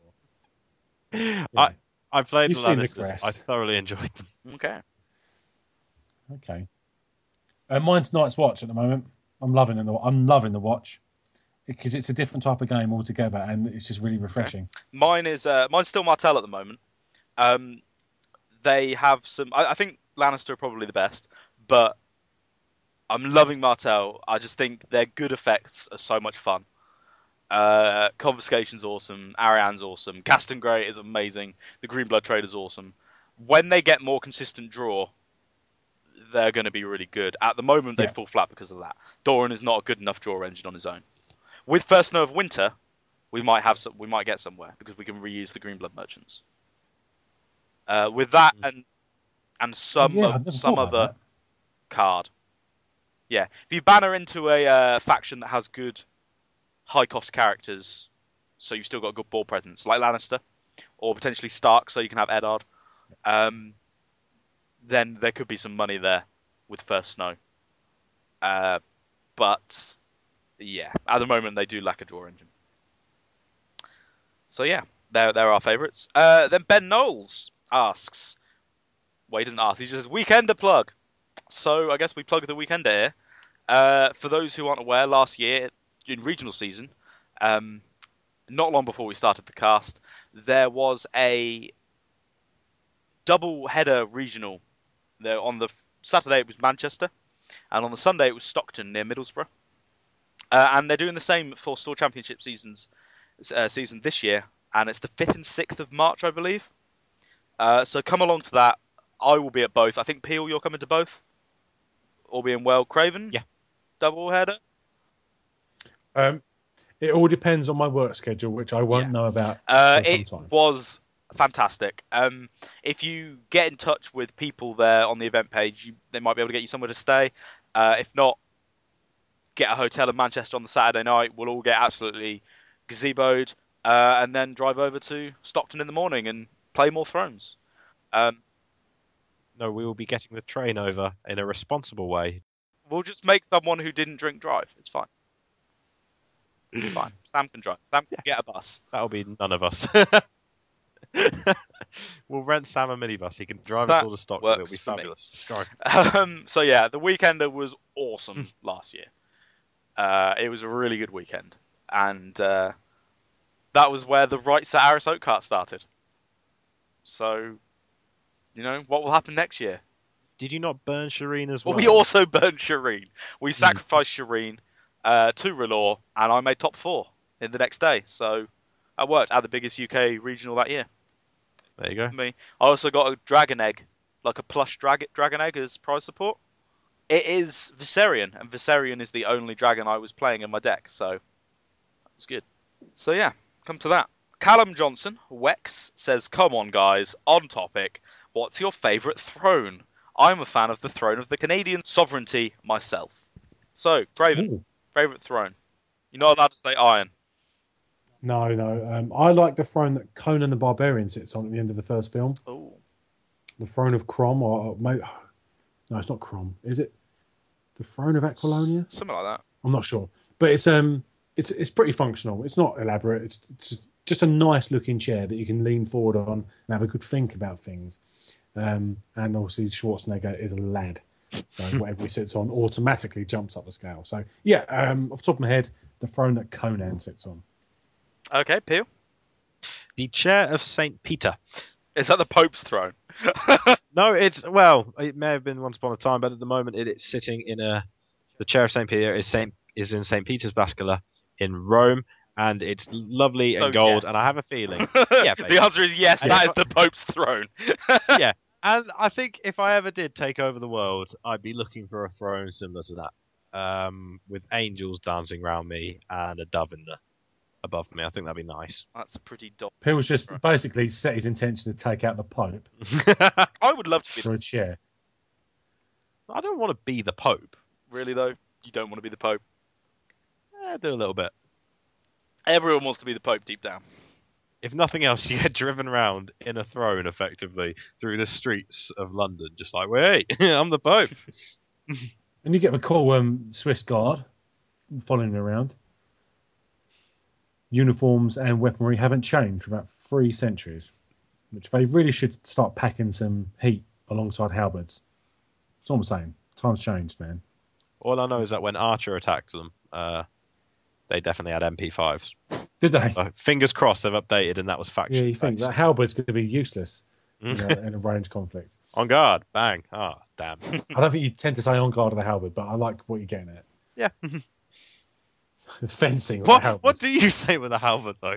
before. I Yeah. I played You've the seen the Lannisters. crest. I thoroughly enjoyed them. Okay. Okay. Uh, mine's Night's Watch at the moment. I'm loving the I'm loving the watch because it's a different type of game altogether, and it's just really refreshing. Mine is uh, mine's still Martell at the moment. Um, they have some. I, I think Lannister are probably the best, but I'm loving Martell. I just think their good effects are so much fun. Uh, Confiscation's awesome. Arianne's awesome. Ghaston Grey is amazing. The Greenblood Trader's awesome. When they get more consistent draw, they're going to be really good. At the moment, they Yeah. fall flat because of that. Doran is not a good enough draw engine on his own. With First Snow of Winter, we might have some, we might get somewhere because we can reuse the Green Blood merchants. Uh, with that and and some Yeah, of- some other card, yeah. If you banner into a uh, faction that has good high cost characters, so you've still got a good ball presence, like Lannister, or potentially Stark, so you can have Eddard, um, then there could be some money there with First Snow. Uh, but yeah, at the moment they do lack a draw engine. So yeah, they're they're our favourites. Uh, then Ben Knowles asks, well he doesn't ask, he just says weekender plug. So I guess we plug the weekender here. Uh, for those who aren't aware, last year in regional season, um, not long before we started the cast, there was a double header regional. There on the Saturday it was Manchester, and on the Sunday it was Stockton near Middlesbrough. Uh, and they're doing the same for Store Championship seasons uh, season this year, and it's the fifth and sixth of March, I believe. Uh, so come along to that. I will be at both. I think Peel, you're coming to both. All being well, Craven. Yeah. Double header. Um, it all depends on my work schedule, which I won't Yeah. know about. Uh, For some it time. was fantastic. Um, if you get in touch with people there on the event page, you, they might be able to get you somewhere to stay. Uh, if not, get a hotel in Manchester on the Saturday night. We'll all get absolutely gazeboed, uh, and then drive over to Stockton in the morning and play more Thrones. Um, No, we will be getting the train over in a responsible way. we'll just make someone who didn't drink drive. It's fine. It's fine. Sam can drive. Sam can get a bus. That'll be none of us. we'll rent Sam a minibus. He can drive That us all to Stockton. It'll be fabulous. Um, so yeah, the weekender was awesome last year. Uh, it was a really good weekend, and uh, that was where the Aris Oak Cart started. So, you know, what will happen next year? Did you not burn Shireen as well? We also burned Shireen. We sacrificed Shireen uh, to R'hllor, and I made top four in the next day. So I worked. I had the biggest UK regional that year There you go. for me. I also got a dragon egg, like a plush drag- dragon egg as prize support. It is Viserion, and Viserion is the only dragon I was playing in my deck, so that was good. So yeah, come to that. Callum Johnson, Wex, says, Come on, guys, on topic. What's your favourite throne? I'm a fan of the throne of the Canadian sovereignty myself. So, Craven, favourite throne? You're not allowed to say iron. No, no. Um, I like the throne that Conan the Barbarian sits on at the end of the first film. Oh, The throne of Crom, or, or no, it's not Crom. Is it the throne of Aquilonia? something like that. I'm not sure, but it's um, it's it's pretty functional. It's not elaborate. It's, it's just, just a nice looking chair that you can lean forward on and have a good think about things. Um, and obviously Schwarzenegger is a lad, so whatever he sits on automatically jumps up the scale. So yeah, um, off the top of my head, the throne that Conan sits on. Okay, Peel. The chair of Saint Peter. Is that the Pope's throne? No, it's well, it may have been once upon a time, but at the moment it is sitting in a. The chair of Saint Peter is Saint is in Saint Peter's Basilica in Rome, and it's lovely So, and gold. yes. And I have a feeling, Yeah, the answer is yes. That is the Pope's throne. Yeah, and I think if I ever did take over the world, I'd be looking for a throne similar to that, um, with angels dancing around me and a dove in the above me. I think that'd be nice. That's a pretty dot. Pill's just basically set his intention to take out the Pope I would love to be. for a chair. I don't want to be the Pope. Really though, you don't want to be the Pope. Eh, do a little bit. Everyone wants to be the Pope deep down. If nothing else, you get driven around in a throne effectively through the streets of London, just like, wait, I'm the Pope. And you get the cool um, Swiss guard following around. Uniforms and weaponry haven't changed for about three centuries, which they really should start packing some heat alongside halberds. That's all I'm saying. Times changed, man. All I know is that when Archer attacked them, uh, they definitely had MP5s. Did they? So fingers crossed they've updated and that was faction. yeah, you think that halberd's going to be useless in Mm. a, in a range conflict. On guard, bang. Ah, damn. I don't think you tend to say on guard of the halberd, but I like what you're getting at. Yeah. Fencing with a what halberd. what do you say with a halberd though?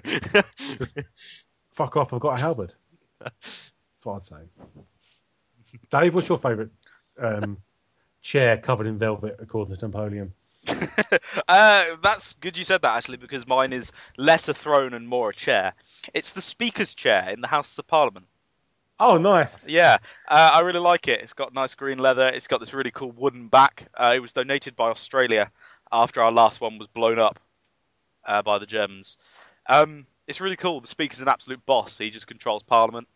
Fuck off, I've got a halberd. That's what I'd say. Dave, what's your favourite um, chair covered in velvet according to Napoleon? Uh, that's good you said that actually because mine is less a throne and more a chair. It's the Speaker's chair in the House of Parliament. Oh, nice. Yeah, uh, I really like it. It's got nice green leather. It's got this really cool wooden back. Uh, it was donated by Australia after our last one was blown up uh, by the Germans. Um, it's really cool. The Speaker's an absolute boss. He just controls Parliament.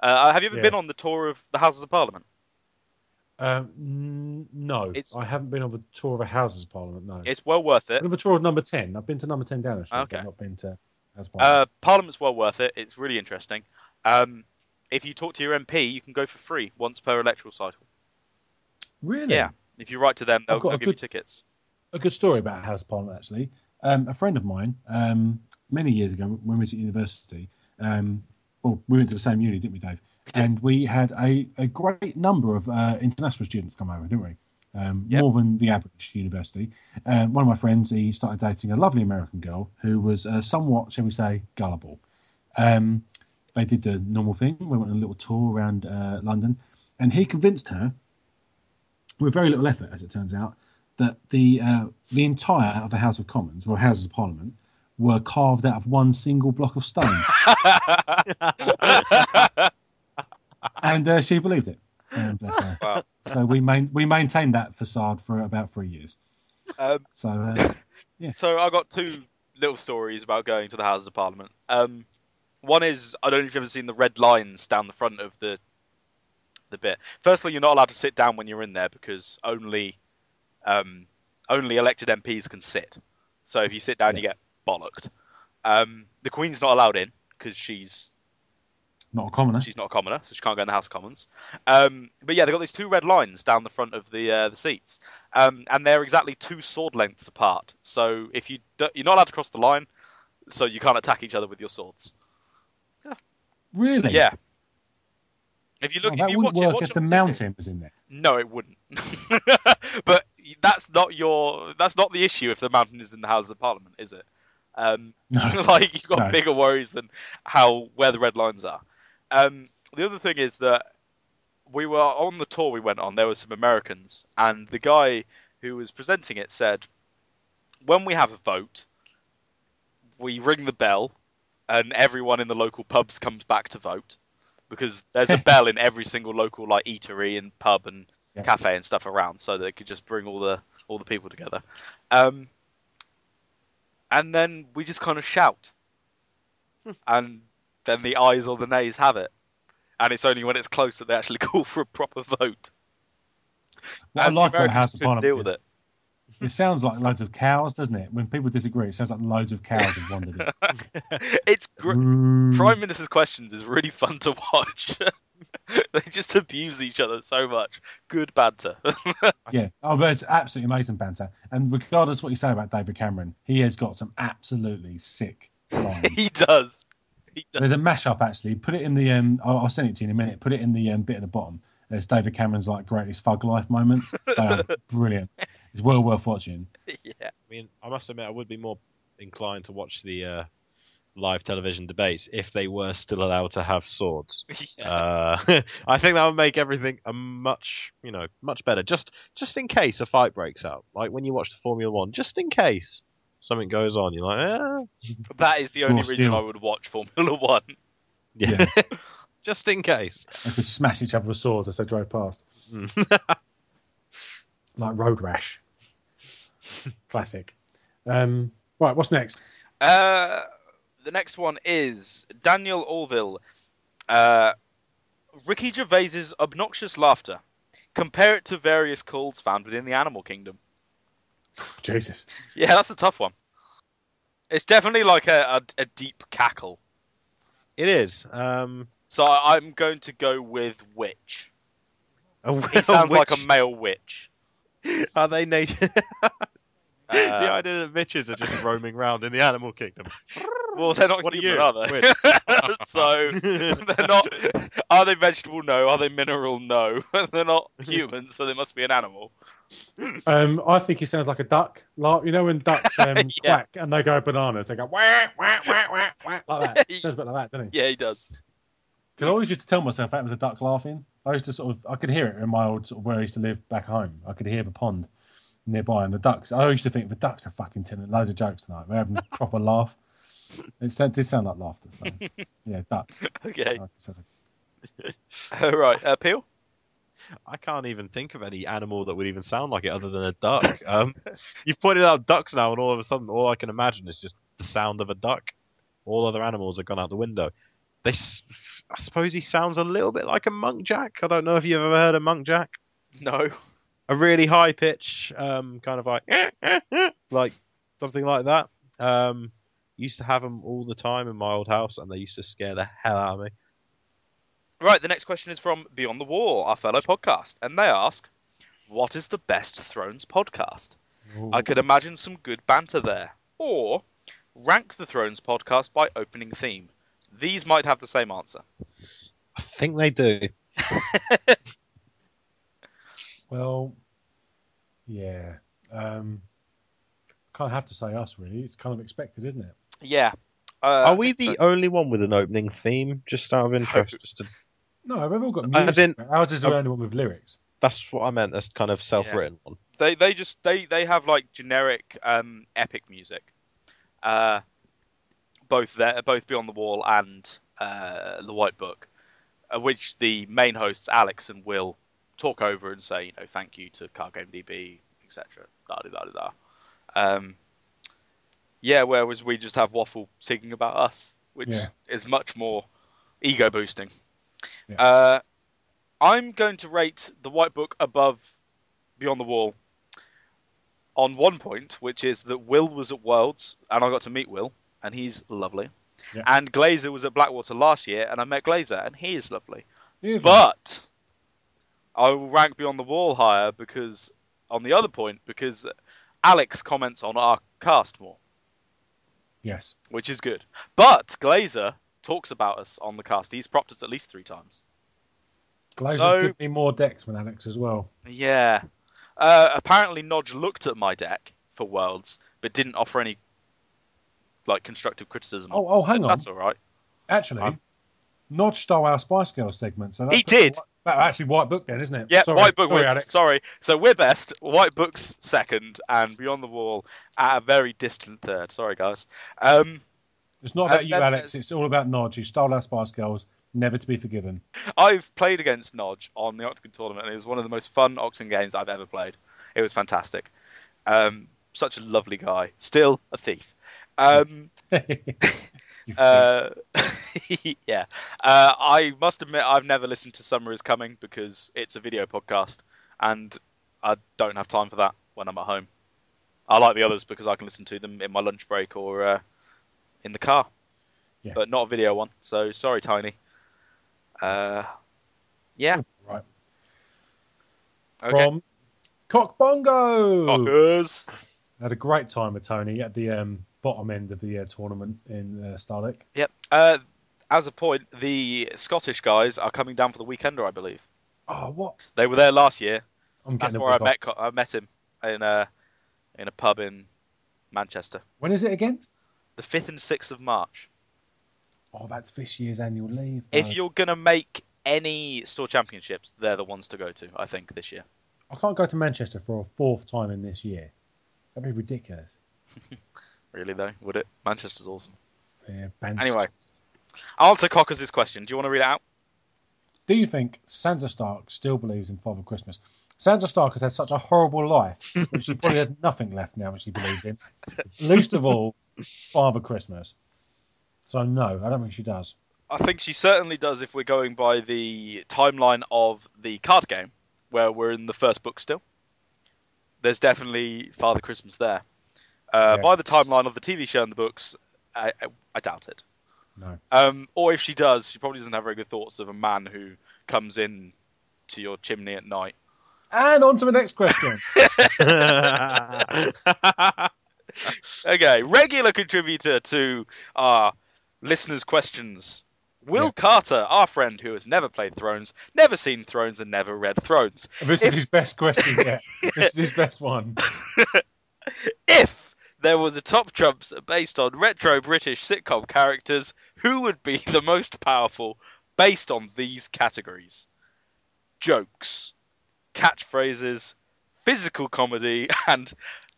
Uh, have you ever Yeah. been on the tour of the Houses of Parliament? Um, n- no, It's- I haven't been on the tour of a Houses of Parliament. No, It's well worth it. I've been on the tour of number ten. I've been to number ten Downing Street, Okay. but not been to House Parliament. Uh, Parliament's well worth it. It's really interesting. Um, if you talk to your MP, you can go for free once per electoral cycle. really? Yeah. If you write to them, they'll, they'll give you good- tickets. a good story about House of Parliament actually. Um, a friend of mine, um, many years ago when we was at university, um, well, we went to the same uni, didn't we, Dave? And we had a, a great number of uh, international students come over, didn't we? Um, Yep. More than the average university. Um, one of my friends, he started dating a lovely American girl who was uh, somewhat, shall we say, gullible. Um, they did the normal thing. We went on a little tour around uh, London, and he convinced her, with very little effort, as it turns out, that the uh, the entire of the House of Commons, or Houses of Parliament, were carved out of one single block of stone, and uh, she believed it. Bless her. Wow. So we main, we maintained that facade for about three years. Um, So uh, So I got two little stories about going to the Houses of Parliament. Um, one is I don't know if you've ever seen the red lines down the front of the the bit. Firstly, you're not allowed to sit down when you're in there because only um, only elected MPs can sit. So if you sit down, you get bollocked. Um, the Queen's not allowed in because she's not a commoner. she's not a commoner, so she can't go in the House of Commons. Um, but yeah, they've got these two red lines down the front of the uh, the seats, um, and they're exactly two sword lengths apart. So if you do, you're not allowed to cross the line, so you can't attack each other with your swords. Really? Yeah. If you look, Oh, if you wouldn't watch it, work watch if it the on TV. mountain was in there. No, it wouldn't. but that's not your. That's not the issue if the mountain is in the Houses of Parliament, is it? Um, No. like you've got No. bigger worries than how where the red lines are. Um, the other thing is that we were on the tour we went on. There were some Americans, and the guy who was presenting it said, "When we have a vote, we ring the bell, and everyone in the local pubs comes back to vote." Because there's a bell in every single local like eatery and pub and Yeah. cafe and stuff around, so they could just bring all the all the people together. Um, and then we just kind of shout, and then the ayes or the nays have it, and it's only when it's close that they actually call for a proper vote. What and the like about House of couldn't deal with it. it sounds like loads of cows, doesn't it? When people disagree, it sounds like loads of cows have wandered in. It's gr- Mm. Prime Minister's questions is really fun to watch. they just abuse each other so much. Good banter. Yeah, oh, but it's absolutely amazing banter. And regardless what you say about David Cameron, he has got some absolutely sick lines. he does. He does. There's a mashup actually. Put it in the um. I'll, I'll send it to you in a minute. Put it in the um, bit at the bottom. There's David Cameron's like greatest fug life moments. They are brilliant. It's well worth watching. yeah. I mean, I must admit, I would be more inclined to watch the uh, live television debates if they were still allowed to have swords. yeah. Uh, I think that would make everything a much, you know, much better. Just, just in case a fight breaks out, like when you watch the Formula One, just in case something goes on, you're like, eh, That is the Draw only reason steel. I would watch Formula One. yeah, just in case. They could smash each other with swords as they drove past, Mm. like Road Rash. Classic. Um, right, what's next? Uh, the next one is Daniel Orville. Uh, Ricky Gervais's obnoxious laughter. Compare it to various calls found within the animal kingdom. Jesus. Yeah, that's a tough one. It's definitely like a, a, a deep cackle. It is. Um, So I- I'm going to go with witch. a, He sounds like a male witch. Are they native? Uh, the idea that witches are just roaming around in the animal kingdom. well, they're not What are human, you? are they? so they're not. Are they vegetable? No. Are they mineral? No. they're not human, so they must be an animal. Um, I think he sounds like a duck. Like, you know when ducks um, Yeah. quack and they go bananas, they go wah, wah, wah, wah, wah, like that. Sounds a bit like that, doesn't he? Yeah, he does. Because I always used to tell myself that was a duck laughing. I used to sort of, I could hear it in my old sort of where I used to live back home. I could hear the pond nearby and the ducks. I used to think the ducks are fucking telling loads of jokes tonight. We're having a proper laugh. It sound- did sound like laughter. So yeah, duck. Okay. Like, it sounds like- All right. Uh, Peel. I can't even think of any animal that would even sound like it other than a duck. Um, you've pointed out ducks now, and all of a sudden, all I can imagine is just the sound of a duck. All other animals have gone out the window. They, I suppose he sounds a little bit like a muntjac. I don't know if you've ever heard of muntjac. No. A really high pitch, um, kind of like, like something like that. Um, used to have them all the time in my old house, and they used to scare the hell out of me. Right. The next question is from Beyond the Wall, our fellow podcast, and they ask, "What is the best Thrones podcast?" I could imagine some good banter there. Or rank the Thrones podcast by opening theme. These might have the same answer. I think they do. Well, yeah. Um, kind of have to say us really. It's kind of expected, isn't it? Yeah. Uh, Are we the so. only one with an opening theme? Just out of interest, just to, No, they've all got As music. in- Ours is the only one with lyrics. that's what I meant. That's kind of self-written one. They they just they they have like generic um epic music. Uh, both there, both Beyond the Wall and uh, the White Book, uh, which the main hosts Alex and Will talk over and say, you know, thank you to Card Game DB, etc. Da da da da. Um, yeah, whereas we just have Waffle singing about us, which Yeah. is much more ego boosting. Yeah. Uh, I'm going to rate the White Book above Beyond the Wall on one point, which is that Will was at Worlds, and I got to meet Will, and he's lovely. Yeah. And Glazer was at Blackwater last year, and I met Glazer, and he is lovely. But I will rank Beyond the Wall higher because, on the other point, because Alex comments on our cast more, Yes. which is good. But Glazer talks about us on the cast. He's propped us at least three times. Glazer's So- given me more decks than Alex as well. Yeah. Uh, apparently, Nodge looked at my deck for Worlds, but didn't offer any like constructive criticism. Oh, oh, So hang on. That's all right. Actually, Um, Nodge stole our Spice Girls segment. So He did. That actually White Book then, isn't it? Yeah, Sorry. White Book Sorry. Alex. Sorry. So we're best. White Book's second, and Beyond the Wall at a very distant third. Sorry, guys. Um, It's not about And you, Alex. there's- It's all about Nodge. He stole our Spice Girls. Never to be forgiven. I've played against Nodge on the OCTGN tournament, and it was one of the most fun OCTGN games I've ever played. It was fantastic. Um, such a lovely guy. Still a thief. Um, Uh, yeah. Uh, I must admit, I've never listened to Summer is Coming because it's a video podcast, and I don't have time for that when I'm at home. I like the others because I can listen to them in my lunch break or uh, in the car, Yeah. but not a video one. So sorry, Tiny. Uh, yeah. Right. Okay. From Cock Bongo. Fuckers. Had a great time with Tony at the um, bottom end of the uh, tournament in uh, Stahleck. Yep. Uh, as a point, the Scottish guys are coming down for the weekender, I believe. Oh, what? They were there last year. I'm That's getting a where I off. met I met him in a in a pub in Manchester. When is it again? The fifth and sixth of March. Oh, that's this year's annual leave. though. If you're gonna make any store championships, they're the ones to go to. I think this year. I can't go to Manchester for a fourth time in this year. That'd be ridiculous. Really though, would it? Manchester's awesome. Yeah, banned- Anyway. I'll answer Cockers' question. Do you want to read it out? Do you think Sansa Stark still believes in Father Christmas? Sansa Stark has had such a horrible life that she probably has nothing left now that she believes in. Least of all, Father Christmas. So no, I don't think she does. I think she certainly does if we're going by the timeline of the card game, where we're in the first book still. There's definitely Father Christmas there. Uh, Yeah. By the timeline of the TV show and the books, I, I, I doubt it. No. Um, or if she does, she probably doesn't have very good thoughts of a man who comes in to your chimney at night. And on to the next question. Okay, regular contributor to our listeners' questions. Will Yeah. Carter, our friend who has never played Thrones, never seen Thrones, and never read Thrones, This is his best question yet. This is his best one. if there was a top trumps based on retro British sitcom characters, who would be the most powerful based on these categories? Jokes, catchphrases, physical comedy, and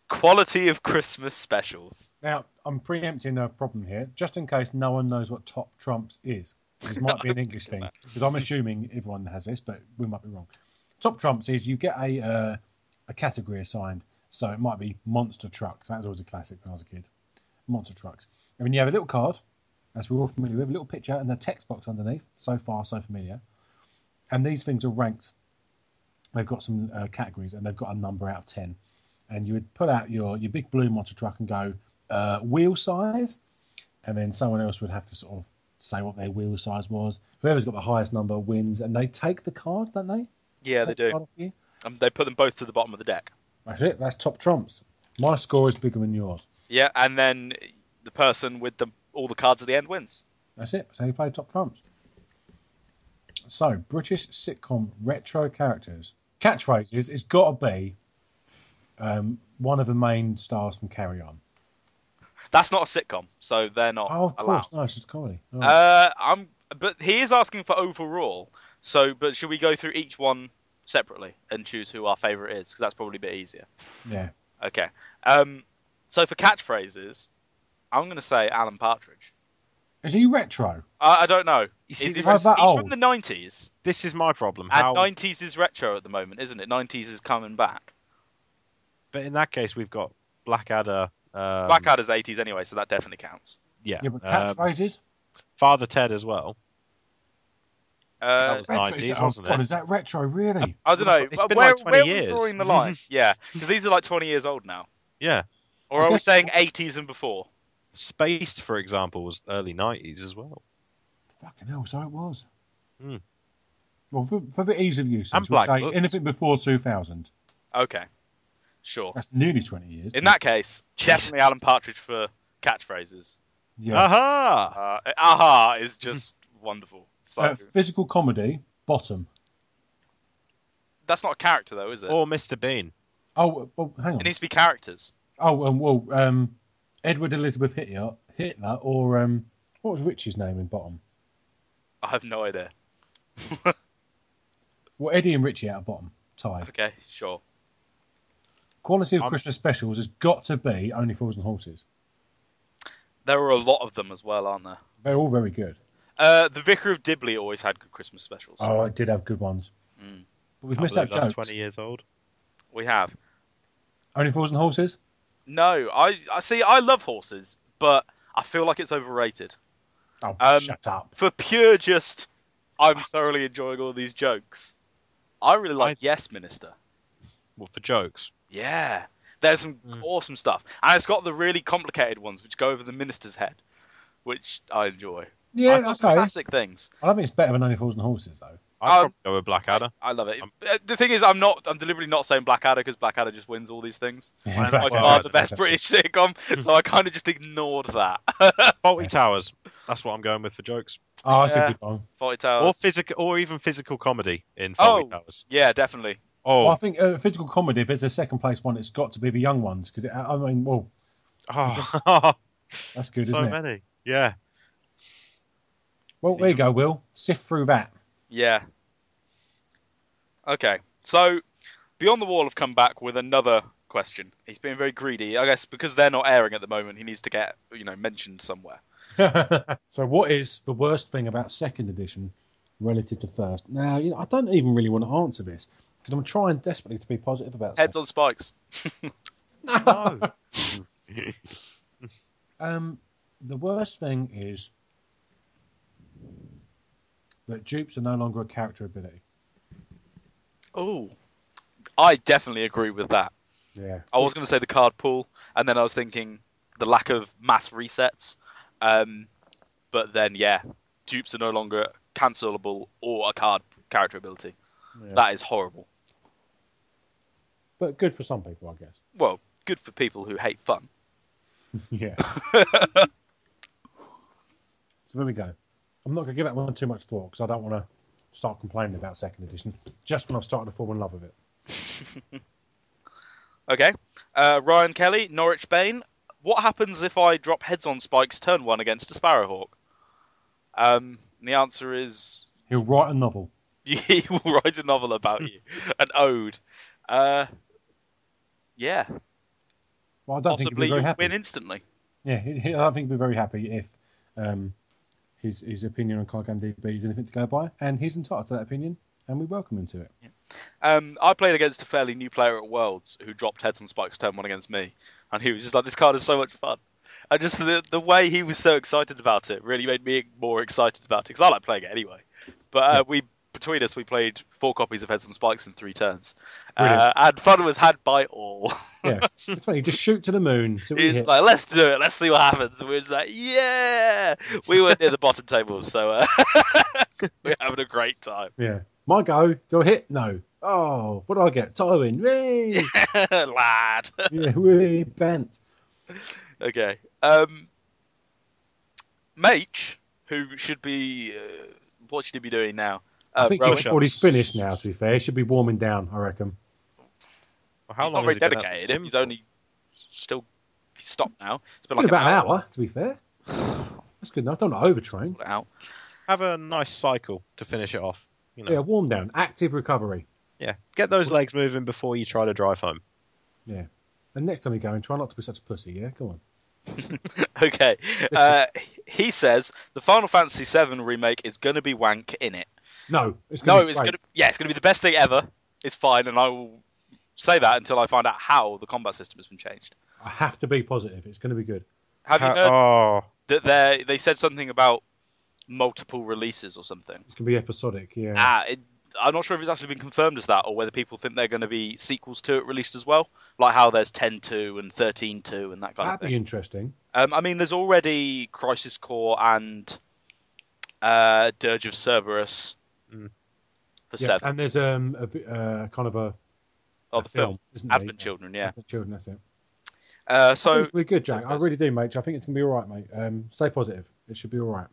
quality of Christmas specials. Now, I'm preempting a problem here, just in case no one knows what top trumps is. This might be an English thing, because I'm assuming everyone has this, but we might be wrong. Top trumps is you get a uh, a category assigned, so it might be monster trucks. That was always a classic when I was a kid. Monster trucks, and then you have a little card, as we're all familiar with, a little picture and a text box underneath. So far, so familiar. And these things are ranked. They've got some uh, categories, and they've got a number out of ten and you would put out your, your big blue monster truck and go uh, wheel size, and then someone else would have to sort of say what their wheel size was. Whoever's got the highest number wins, and they take the card, don't they? Yeah, they Take the do. you. Um, they put them both to the bottom of the deck. That's it. That's top trumps. My score is bigger than yours. Yeah, and then the person with the all the cards at the end wins. That's it. So you play top trumps. So British sitcom retro characters catchphrases. It's got to be um, one of the main stars from Carry On. That's not a sitcom, so they're not Oh, of allowed. course, no, it's just comedy. Oh. Uh, I'm, but he is asking for overall. So, but should we go through each one separately and choose who our favourite is? Because that's probably a bit easier. yeah, Okay. Um, so for catchphrases, I'm going to say Alan Partridge. Is he retro? I, I don't know. You see, Is he How he's about from old? the nineties, this is my problem. and nineties is retro at the moment, isn't it? Nineties is coming back. But in that case, we've got Blackadder. Um, Blackadder's eighties anyway, so that definitely counts. Yeah. Yeah, but um, catchphrases? Father Ted as well. Uh, That was retro, 90s, is that, wasn't oh, God, it? is that retro, really? I don't know. It's been where like 20 where are we years. drawing the line? yeah, because these are like twenty years old now. Yeah. Or I are we guess- saying eighties and before? Spaced, for example, was early 90s as well. Fucking hell, so it was. Hmm. Well, for, for the ease of use, And we'll Black say Books. anything before 2000. Okay, sure. That's nearly 20 years. In that case, Jeez. definitely Alan Partridge for catchphrases. yeah. Aha! Uh, aha is just wonderful. So Uh, physical comedy, bottom. that's not a character though, is it? Or Mr. Bean. Oh, well, hang on. It needs to be characters. Oh, um, well, um, Edward Elizabeth Hitler, Hitler, or um, what was Richie's name in bottom? I have no idea. Well, Eddie and Richie out of bottom, tied. Okay, sure. Quality of I'm- Christmas specials has got to be Only Fools and Horses. There are a lot of them as well, aren't there? They're all very good. Uh, the Vicar of Dibley always had good Christmas specials. Oh, it did have good ones. Mm. But we've Can't missed out jokes. 20 years old. We have. Only Fools and Horses? No, I, I see. I love horses, but I feel like it's overrated. Oh, Um, shut up. For pure, just I'm thoroughly enjoying all these jokes. I really like Yes Minister. Well, for jokes. Yeah, there's some Mm. awesome stuff, and it's got the really complicated ones which go over the minister's head, which I enjoy. Yeah, I've got some okay. classic things. I don't think it's better than Only Fools and Horses, though. I'd Um, go with Blackadder. I love it. Um, Uh, the thing is, I'm not. I'm deliberately not saying Blackadder because Blackadder just wins all these things. Yeah, And it's by far the best. British sitcom, so I kind of just ignored that. Fawlty Towers. That's what I'm going with for jokes. Oh, that's Yeah. a good one. Forty Or Towers. physical, or even physical comedy in Fawlty Oh. Towers. yeah, definitely. Oh, Well, I think uh, physical comedy, if it's a second place one, it's got to be the young ones. Because, I mean, well, oh that's good, so isn't it? So many. Yeah. Well, there you go, Will. Sift through that. Yeah. Okay, so Beyond the Wall have come back with another question. He's being very greedy, I guess, because they're not airing at the moment. He needs to get you know mentioned somewhere. so, what is the worst thing about second edition relative to first? Now, you know, I don't even really want to answer this because I'm trying desperately to be positive about Heads on spikes. No. Um, the worst thing is that dupes are no longer a character ability. Oh, I definitely agree with that. Yeah. I was going to say the card pool, and then I was thinking the lack of mass resets. Um, but then, yeah, dupes are no longer cancelable or a card character ability. Yeah. That is horrible. But good for some people, I guess. Well, good for people who hate fun. yeah. So there we go. I'm not going to give that one too much thought because I don't want to start complaining about second edition just when I've started to fall in love with it. Okay. Uh, Ryan Kelly, Norwich Bane. What happens if I drop heads on spikes turn one against a Sparrowhawk? Um, the answer is He'll write a novel. he will write a novel about you, an ode. Uh, yeah, Well, I don't think he'd be very happy. win instantly. Yeah, I don't think he'd be very happy if um, his his opinion on Card Game DB is anything to go by, and he's entitled to that opinion, and we welcome him to it. Um, I played against a fairly new player at Worlds who dropped heads on spikes turn one against me, and he was just like, "This card is so much fun." And just the the way he was so excited about it really made me more excited about it because I like playing it anyway. But uh, we between us we played four copies of heads on spikes in three turns, uh, and fun was had by all. Yeah, it's funny. Just shoot to the moon. You hit. like, "Let's do it. Let's see what happens." And we we're just like, "Yeah!" We were near the bottom table, so uh, we're having a great time. Yeah, my go. Do I hit? No. Oh, what do I get? Tywin. Whee! Lad. yeah, wee, bent. Okay. Um, Mage, who should be, uh, what should he be doing now? Uh, I think rowing. he's already finished now. To be fair, he should be warming down. I reckon. Well, how he's long not very has he been at dedicated. the If he's only still he's stopped now. It's been Been like about an hour. To be fair, that's good enough. Don't overtrain. out. have a nice cycle to finish it off. You know, Yeah, warm down. Active recovery. yeah. Get those legs moving before you try to drive home. Yeah. And next time you go in, try not to be such a pussy. Yeah, come on. Okay. Uh, he says the Final Fantasy VII remake is going to be wank in it. No, it's gonna No, be it's great. going to yeah, it's going to be the best thing ever. It's fine, and I will say that until I find out how the combat system has been changed. I have to be positive. It's going to be good. Have you heard oh, that they they said something about multiple releases or something? It's going to be episodic. Yeah. Ah, it, I'm not sure if it's actually been confirmed as that, or whether people think they're going to be sequels to it released as well, like how there's 10-2 and 13-2 and that kind of thing. That'd be interesting. Um, I mean, there's already Crisis Core and uh, Dirge of Cerberus Mm. for Yeah, seven. and there's um a, uh, kind of a, Oh, a the film, isn't there? Advent Children, yeah. Advent Children. That's it. Uh, So so it's really good, Jack. I really do, mate. I think it's going to be all right, mate. Um, stay positive. It should be all right.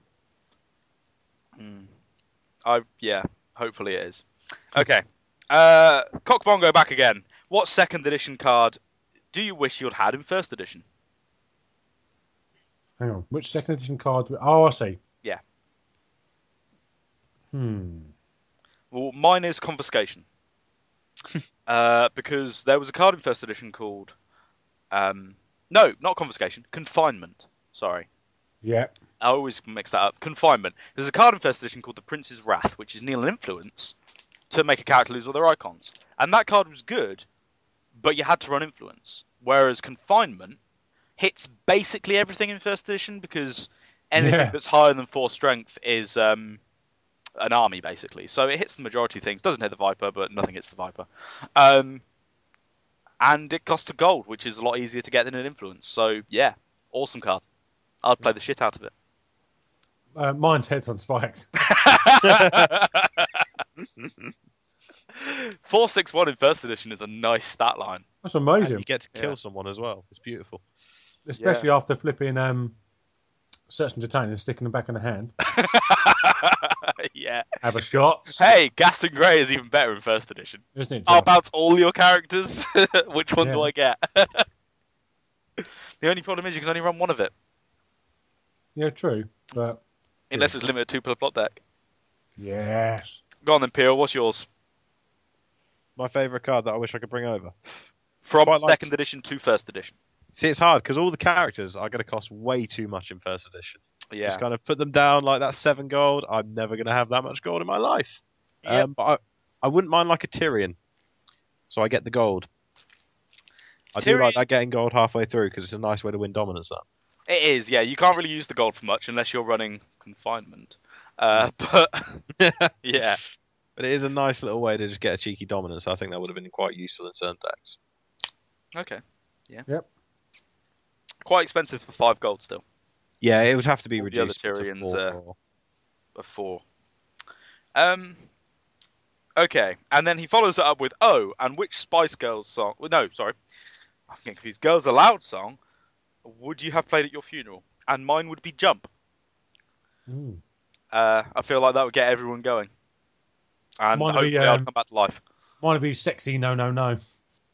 Mm. I yeah, hopefully it is. Okay. Uh Cock Bongo back again. What second edition card do you wish you'd had in first edition? Hang on. Which second edition card? Oh, I see. Yeah. Hmm. Well, mine is confiscation. uh, because there was a card in first edition called um no, not confiscation, confinement. Sorry. Yeah. I always mix that up. Confinement. There's a card in first edition called the Prince's Wrath, which is kneel and influence to make a character lose all their icons. And that card was good, but you had to run influence. Whereas confinement hits basically everything in first edition because anything Yeah. that's higher than four strength is um, an army basically. So it hits the majority of things. Doesn't hit the Viper, but nothing hits the Viper. Um, and it costs a gold, which is a lot easier to get than an influence. So yeah, awesome card. I'd play the shit out of it. Uh, mine's heads on spikes. Four six one in first edition is a nice stat line. That's and amazing. you get to kill Yeah. someone as well. It's beautiful. Especially after flipping um, search and detain and sticking them back in the hand. yeah. Have a shot. Hey, Ghaston Grey is even better in first edition. Isn't it? I'll bounce all your characters. Which one do I get? the only problem is you can only run one of it, Yeah, true. But unless it's limited to per plot deck. yes. Go on then, Peel. What's yours? My favourite card that I wish I could bring over. From Quite like- second edition to first edition. See, it's hard because all the characters are going to cost way too much in first edition. Yeah. Just kind of put them down like that seven gold. I'm never going to have that much gold in my life. Yep. Um, but I, I wouldn't mind like a Tyrion. So I get the gold. I do like that getting gold halfway through because it's a nice way to win dominance up. It is, yeah. You can't really use the gold for much unless you're running confinement. Uh, but yeah, But it is a nice little way to just get a cheeky dominance. I think that would have been quite useful in certain decks. okay, yeah. Yep. Quite expensive for five gold still. Yeah, it would have to be All the other reduced to four. uh, A four. Um. Okay, and then he follows it up with "Oh, and which Spice Girls song? well, No, sorry, I'm getting confused. Girls Aloud song. Would you have played at your funeral? And mine would be Jump. Mm. Uh, I feel like that would get everyone going. And Mine would be, hopefully I'll um, come back to life. Mine would be sexy. No, no, no. I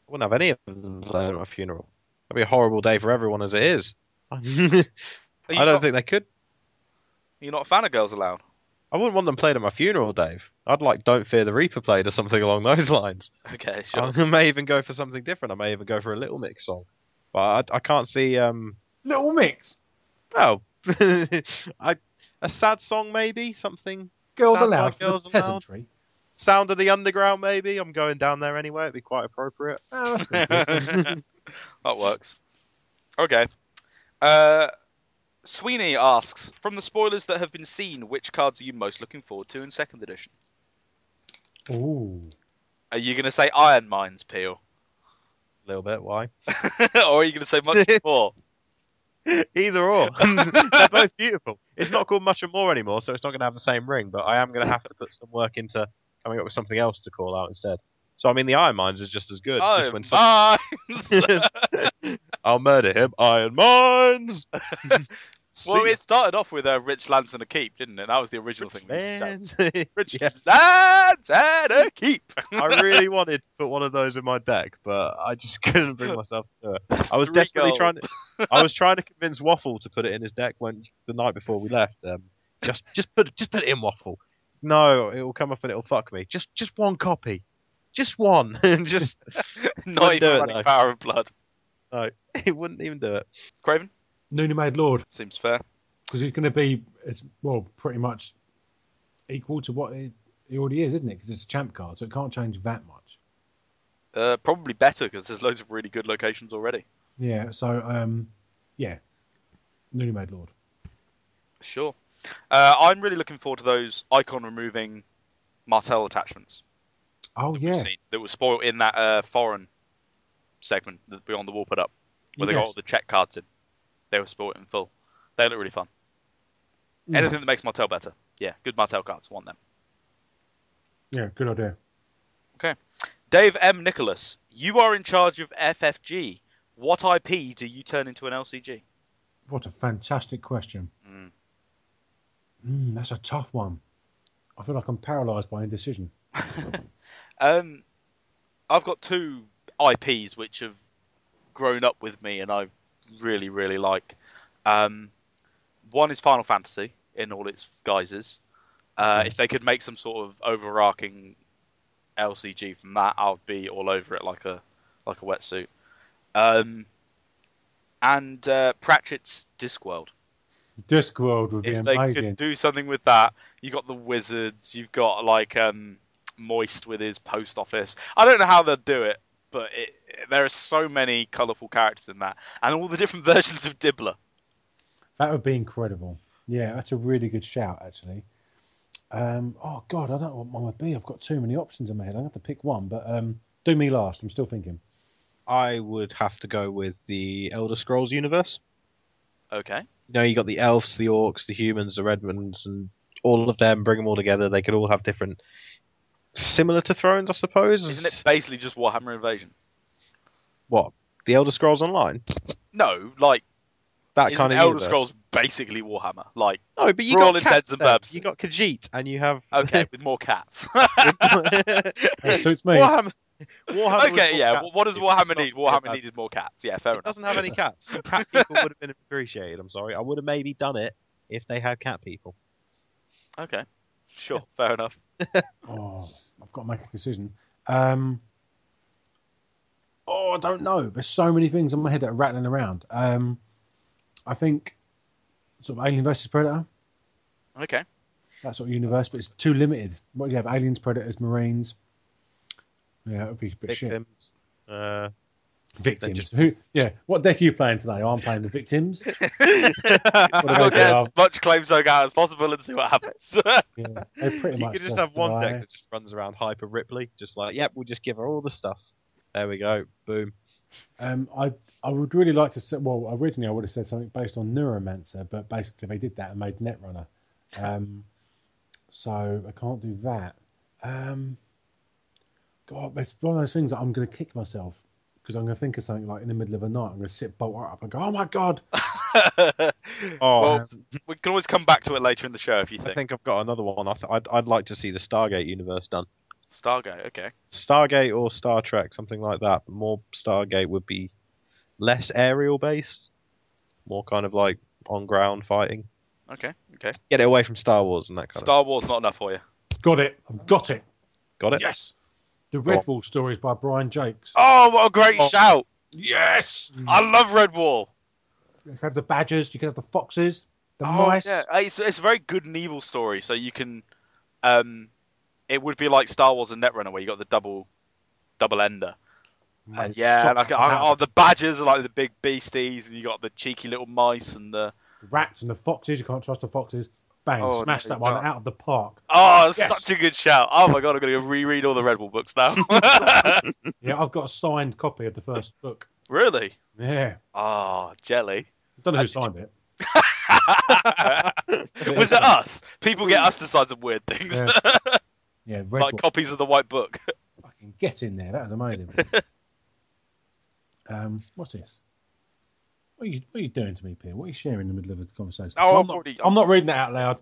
wouldn't have any of them playing at my funeral. That'd be a horrible day for everyone as it is. I don't not, think they could. You're not a fan of Girls Aloud? I wouldn't want them played at my funeral, Dave. I'd like Don't Fear the Reaper played or something along those lines. Okay, sure. I may even go for something different. I may even go for a Little Mix song. But I, I can't see. Um, Little mix. well, I, a sad song maybe something. Girls Sounds allowed like Girls the Aloud. peasantry. Sound of the Underground maybe. I'm going down there anyway. It'd be quite appropriate. Oh, that's pretty good. that works. Okay. Uh, Sweeney asks, from the spoilers that have been seen, which cards are you most looking forward to in second edition? Ooh. Are you going to say Iron Mines, Peel? A little bit. Why? or are you going to say much more? Either or. They're both beautiful. It's not called much and more anymore, so it's not going to have the same ring. But I am going to have to put some work into coming up with something else to call out instead. So I mean, the Iron Mines is just as good. just Iron when some- Mines! I'll murder him. Iron Mines. Well, it started off with a Rich Lance and a Keep, didn't it? That was the original ya, thing. we used to shout. Mans. Rich Yes. Lance and a Keep! I really wanted to put one of those in my deck, but I just couldn't bring myself to it. I was Three desperately gold. trying to. I was trying to convince Waffle to put it in his deck when the night before we left. Um, just, just put, just put it in Waffle. No, it will come up and it'll fuck me. Just, just one copy, just one, and just Not even it. Power of Blood. No, it wouldn't even do it. Craven? Newly made lord. Seems fair. because he's going to be it's well pretty much equal to what he he already is, isn't it? Because it's a champ card, so it can't change that much. Uh, probably better because there's loads of really good locations already. Yeah. So um, yeah, newly made lord. Sure. Uh, I'm really looking forward to those icon removing Martell attachments Oh we've yeah. seen that were spoiled in that uh, foreign segment that Beyond the Wall put up, where they got all the check cards in. They were spoiled in full. They look really fun. Mm. Anything that makes Martell better. Yeah, good Martell cards. Want them. Yeah. Good idea. Okay. Dave M. Nicholas, you are in charge of FFG. What IP do you turn into an LCG? What a fantastic question. Mm. Mm, that's a tough one. I feel like I'm paralysed by indecision. Um, I've got two IPs which have grown up with me and I really, really like. Um, one is Final Fantasy in all its guises. Uh. If they could make some sort of overarching LCG from that, I'd be all over it like a like a wetsuit. Um, and uh, Pratchett's Discworld. Discworld would be If they amazing. could do something with that, you got the wizards, you've got like um, Moist with his post office. I don't know how they'll do it, but it, there are so many colourful characters in that, and all the different versions of Dibbler. That would be incredible. Yeah, that's a really good shout, actually. Um, oh God, I don't know what mine would be. I've got too many options in my head. I have to pick one, but um, do me last. I'm still thinking. I would have to go with the Elder Scrolls universe. Okay. You know, you got the elves, the orcs, the humans, the redmonds, and all of them. Bring them all together. They could all have different, similar to Thrones, I suppose. Isn't it basically just Warhammer Invasion? what the Elder Scrolls Online? No, like That isn't kind of Elder universe. Scrolls basically Warhammer? Like No, but you for got all cats intents and there. purposes. You got Khajiit, and you have okay with more cats. That suits me. Warhammer. Warhammer was okay, yeah. cats. What does Warhammer need? really Warhammer bad. needed more cats. Yeah, fair It enough. doesn't have any cats. Some cat people would have been appreciated. I'm sorry. I would have maybe done it if they had cat people. Okay, sure, fair enough. Oh, I've got to make a decision. Um, oh, I don't know. There's so many things in my head that are rattling around. Um, I think sort of Alien versus Predator. Okay. that sort of universe, but it's too limited. What do you have? Aliens, predators, marines. Yeah, it would be a bit shit. Uh, Victims. just- Who? Yeah. What deck are you playing today? I'm playing the victims. What I'll get as much claim zone out as possible and see what happens. Yeah, they pretty you much could just have one die. deck that just runs around Hyper Ripley, just like, yep, we'll just give her all the stuff. There we go. Boom. Um, I I would really like to say. Well, originally I would have said something based on Neuromancer, but basically they did that and made Netrunner. Um, so I can't do that. Um, God, it's one of those things that I'm going to kick myself because I'm going to think of something like in the middle of the night. I'm going to sit bolt up and go, "Oh my god!" Oh, well, we can always come back to it later in the show if you think. I think. think I've got another one. I th- I'd, I'd like to see the Stargate universe done. Stargate, okay. Stargate or Star Trek, something like that. But more Stargate would be less aerial based, more kind of like on ground fighting. Okay, okay. Get it away from Star Wars and that kind of. Star Wars not enough for you. Got it. I've got it. Got it. Yes. The. Redwall stories by Brian Jacques. Oh, what a great Oh. shout! Yes. I love Redwall. You can have the badgers. You can have the foxes. The Oh, mice. yeah. Uh, It's, it's a very good and evil story, so you can. Um, it would be like Star Wars and Netrunner, where you got the double, double ender. Mate, yeah, like oh, oh, the badgers are like the big beasties, and you got the cheeky little mice and the. The rats and the foxes. You can't trust the foxes. Bang! Oh, smash no, that one out of the park. Oh, Yes. such a good shout! Oh my god, I'm gonna reread all the Redwall books now. Yeah, I've got a signed copy of the first book. really? Yeah, Oh, jelly. I don't know who signed it. Was it us? People get us to sign some weird things, Yeah. Yeah, Red like Bull. copies of the White Book. Fucking get in there. That was amazing. um, what's this? What are you What are you doing to me, Pierre? What are you sharing in the middle of a conversation? Oh, I'm, I've not, already- I'm not reading that out loud.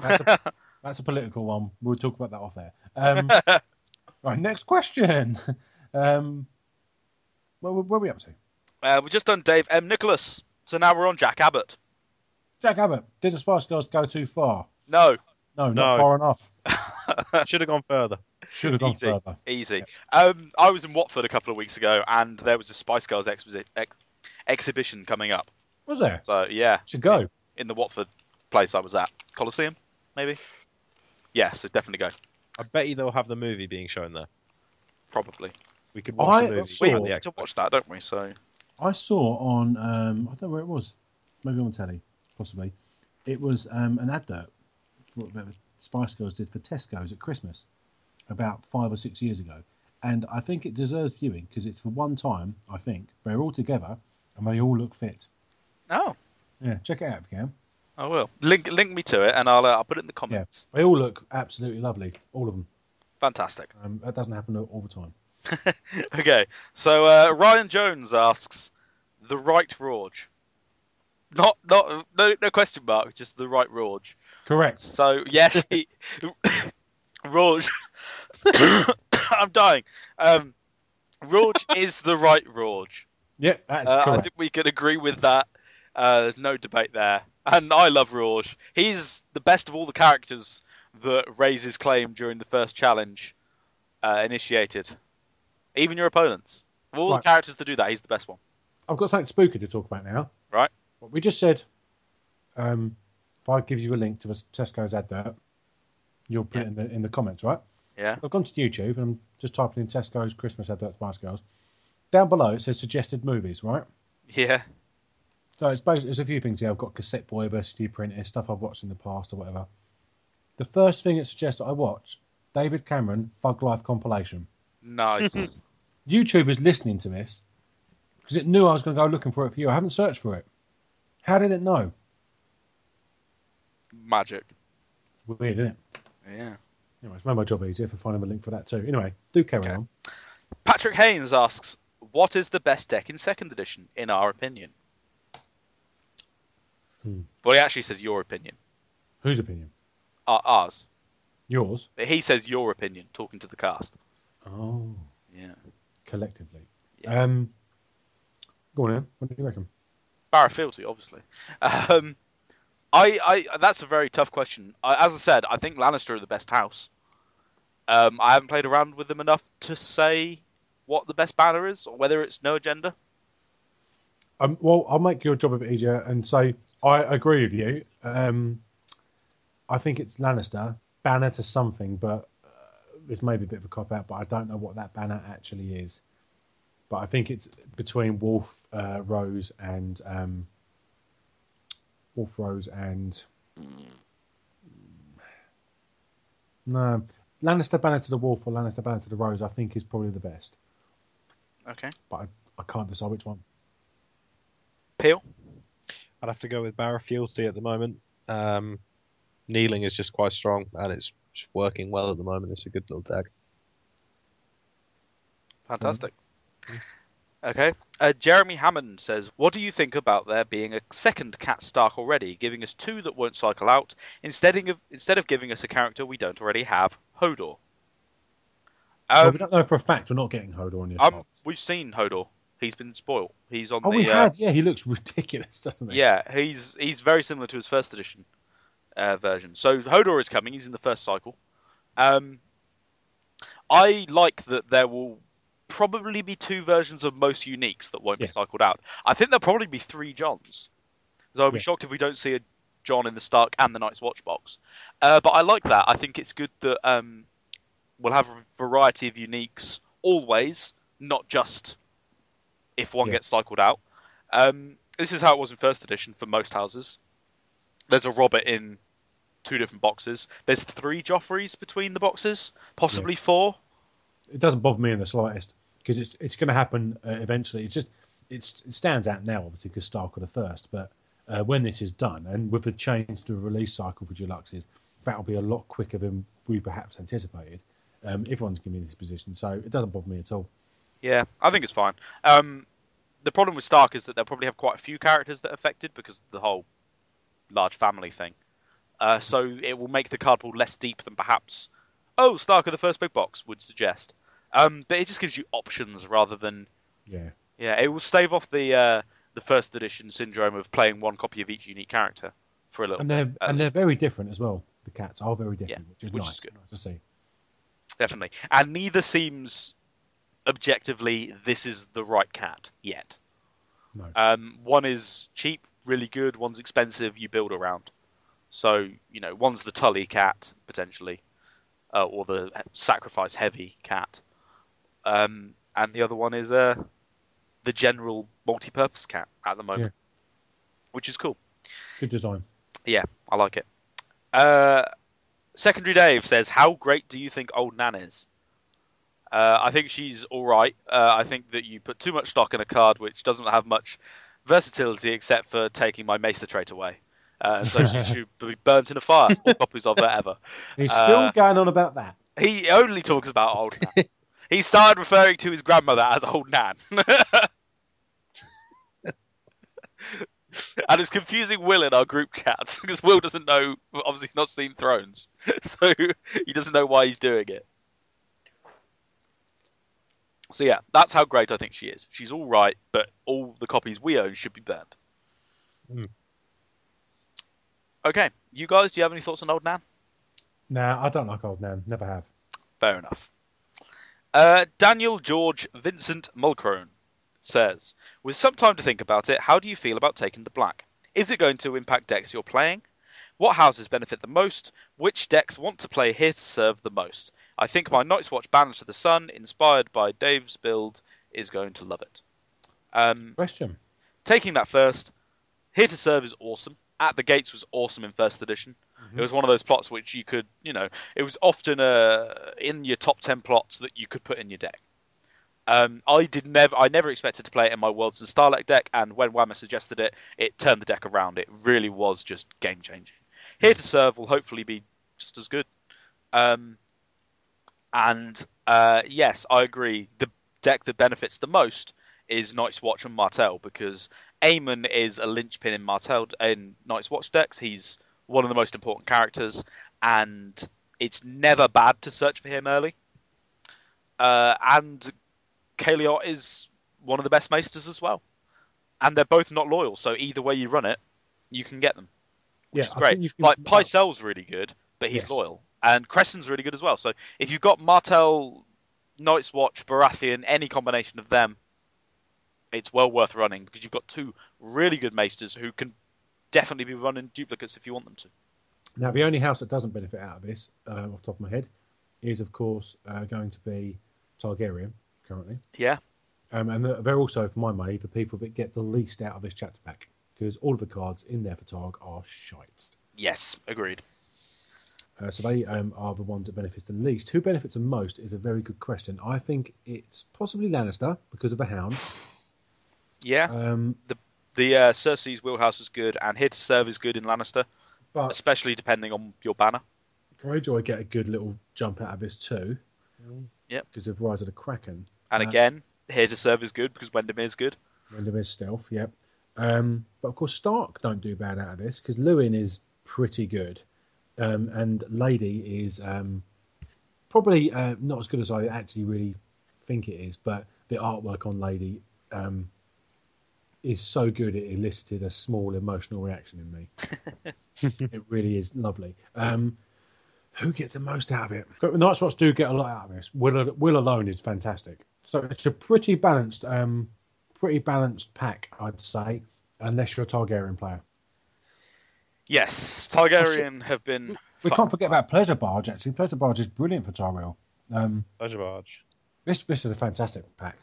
That's a, that's a political one. We'll talk about that off air. Um, right, next question. Um, where, where are we up to? Uh, we've just done Dave M. Nicholas, so now we're on Jack Abbott. Jack Abbott. Did the Spice Girls go too far? No, No, not No. far enough. Should have gone further. Should have gone Easy. further. easy. Um, I was in Watford a couple of weeks ago, and there was a Spice Girls exposi- ex- exhibition coming up. Was there? So yeah, Should go. in the Watford place I was at. Coliseum, maybe. Yes, it'd definitely go. I bet you they'll have the movie being shown there. Probably. We could I watch the movie. saw- We on the to watch that, don't we? So I saw on um, I don't know where it was, maybe on telly, possibly. It was um, an advert for, that the Spice Girls did for Tesco's at Christmas about five or six years ago, and I think it deserves viewing because it's for one time. I think they're all together and they all look fit. oh, Yeah, check it out if you can. I will link link me to it, and I'll uh, I'll put it in the comments. They all look absolutely lovely, all of them. Fantastic. Um, that doesn't happen all the time. Okay, so uh, Ryan Jones asks the right Rorge. Not not no no question mark, just the right Rorge. Correct. So yes, he, Rorge. I'm dying. Um, Rorge is the right Rorge. Yeah, that's Uh, I think we can agree with that. Uh, no debate there. And I love Rorge. He's the best of all the characters that raises claim during the first challenge uh, initiated. Even your opponents. Of all Right. the characters to do that, he's the best one. I've got something spooky to talk about now. Right. What we just said. Um, if I give you a link to the Tesco's advert, you'll put Yeah. it in the in the comments, right? Yeah. I've gone to YouTube and I'm just typing in Tesco's Christmas advert Spice Girls. Down below it says suggested movies, right? Yeah. So it's basically there's a few things here. I've got Cassette Boy versus D Printer, stuff I've watched in the past or whatever. The first thing it suggests that I watch, David Cameron Fug Life compilation. Nice. Hmm. YouTube is listening to this because it knew I was going to go looking for it for you. I haven't searched for it. How did it know? Magic. Weird, isn't it? Yeah. Anyway, it's made my job easier for finding a link for that too. Anyway, do carry Okay. on. Patrick Haynes asks, "What is the best deck in second edition, in our opinion?" Hmm. Well, he actually says your opinion. Whose opinion? Uh, ours. Yours? But he says your opinion, talking to the cast. Oh, Yeah. collectively. Yeah. Um, go on then. What do you reckon? Barrafielty, obviously. Um, I, I, that's a very tough question. I, as I said, I think Lannister are the best house. Um, I haven't played around with them enough to say what the best banner is, or whether it's no agenda. Um, well, I'll make your job a bit easier and say I agree with you. Um, I think it's Lannister banner to something, but uh, it's maybe a bit of a cop out. But I don't know what that banner actually is. But I think it's between Wolf uh, Rose and um, Wolf Rose and no Lannister banner to the Wolf or Lannister banner to the Rose. I think is probably the best, Okay. but I, I can't decide which one. Peel. I'd have to go with Barrafielty at the moment. Um, kneeling is just quite strong, and it's working well at the moment. It's a good little deck. Fantastic. Okay. Uh, Jeremy Hammond says, "What do you think about there being a second Cat Stark already, giving us two that won't cycle out instead of instead of giving us a character we don't already have, Hodor?" Well, Um, we don't know for a fact we're not getting Hodor on your um, we've seen Hodor. He's been spoiled. He's on Oh, the. we uh, have. Yeah, he looks ridiculous, doesn't he? Yeah, he's he's very similar to his first edition uh, version. So Hodor is coming. He's in the first cycle. Um, I like that there will probably be two versions of most uniques that won't be cycled out. I think there'll probably be three Jons. So I'll be Yeah. shocked if we don't see a Jon in the Stark and the Night's Watch box. Uh, but I like that. I think it's good that um, we'll have a variety of uniques always, not just if one Yeah. gets cycled out. Um, this is how it was in first edition for most houses. There's a Robert in two different boxes. There's three Joffreys between the boxes, possibly four. It doesn't bother me in the slightest because it's it's going to happen uh, eventually. It's just it's, it stands out now, obviously, because Stark are the first. But uh, when this is done, and with the change to the release cycle for Deluxes, that'll be a lot quicker than we perhaps anticipated. Um, everyone's going to be in this position, so it doesn't bother me at all. Yeah, I think it's fine. Um, the problem with Stark is that they'll probably have quite a few characters that are affected because of the whole large family thing. Uh, so it will make the card pool less deep than perhaps, oh, Stark of the first big box would suggest. Um, but it just gives you options rather than Yeah, yeah. It will stave off the uh, the first edition syndrome of playing one copy of each unique character for a little. and they're bit, and they're very different as well. The cats are very different, which is which is nice, good. nice to see. Definitely, and neither seems objectively this is the right cat yet. No. Um, one is cheap, really good, one's expensive. You build around. So you know, one's the Tully cat potentially, uh, or the sacrifice heavy cat, um, and the other one is uh, the general multi-purpose cat at the moment, which is cool. Good design. Yeah, I like it. Uh, Secondary Dave says, "How great do you think Old Nan is?" Uh, I think she's all right. Uh, I think that you put too much stock in a card which doesn't have much versatility except for taking my Maester trait away. Uh, so she should be burnt in a fire. All copies of her ever. He's still Uh, going on about that. He only talks about Old Nan. he started referring to his grandmother as Old Nan. And it's confusing Will in our group chats because Will doesn't know. Obviously, he's not seen Thrones, so he doesn't know why he's doing it. So yeah, that's how great I think she is. She's all right, but all the copies we own should be burned. Hmm. Okay, you guys, do you have any thoughts on Old Nan? Nah, I don't like Old Nan. Never have. Fair enough. Uh, Daniel George Vincent Mulcrone says, with some time to think about it, how do you feel about taking the black? Is it going to impact decks you're playing? What houses benefit the most? Which decks want to play here to serve the most? I think my Night's Watch Balance to the Sun, inspired by Dave's build, is going to love it. Um, Question. taking that first, Here to Serve is awesome. At the Gates was awesome in first edition. It was one of those plots which you could, you know, it was often uh, in your top ten plots that you could put in your deck. Um, I did never, I never expected to play it in my Worlds and Starlight deck, and when Whammer suggested it, it turned the deck around. It really was just game changing. Here to Serve will hopefully be just as good. Um, and uh, yes, I agree. The deck that benefits the most is Night's Watch and Martell because Aemon is a linchpin in Martell in Night's Watch decks. He's one of the most important characters, and it's never bad to search for him early. Uh, and Caleotte is one of the best maesters as well, and they're both not loyal. So either way you run it, you can get them, which Yeah, is great. Like Pycelle's really good, but he's Yes. loyal, and Cressen's really good as well. So if you've got Martell, Night's Watch, Baratheon, any combination of them, it's well worth running because you've got two really good maesters who can definitely be running duplicates if you want them to. Now, the only house that doesn't benefit out of this, uh, off the top of my head, is of course uh, going to be Targaryen currently, Yeah, um, and they're also, for my money, the people that get the least out of this chapter pack because all of the cards in there for Targ are shite. yes, agreed. Uh, so they um, are the ones that benefits the least. Who benefits the most is a very good question. I think it's possibly Lannister because of the Hound. Yeah, Um, the uh, Cersei's wheelhouse is good, and Here to Serve is good in Lannister, but especially depending on your banner. Greyjoy get a good little jump out of this too. Yep. Because of Rise of the Kraken. And Uh, again, Here to Serve is good because Wendamyr is good. Wendamyr's stealth, yep. Um, but of course, Stark don't do bad out of this because Luwin is pretty good, um, and Lady is um, probably uh, not as good as I actually really think it is. But the artwork on Lady um, is so good it elicited a small emotional reaction in me. it really is lovely. Um, who gets the most out of it? But Night's Watch do get a lot out of this. Will, Will alone is fantastic. So it's a pretty balanced, um, pretty balanced pack, I'd say, unless you're a Targaryen player. Yes, Targaryen have been. We fu- can't forget about Pleasure Barge. Actually, Pleasure Barge is brilliant for Tyrell. Um, Pleasure barge. this this is a fantastic pack.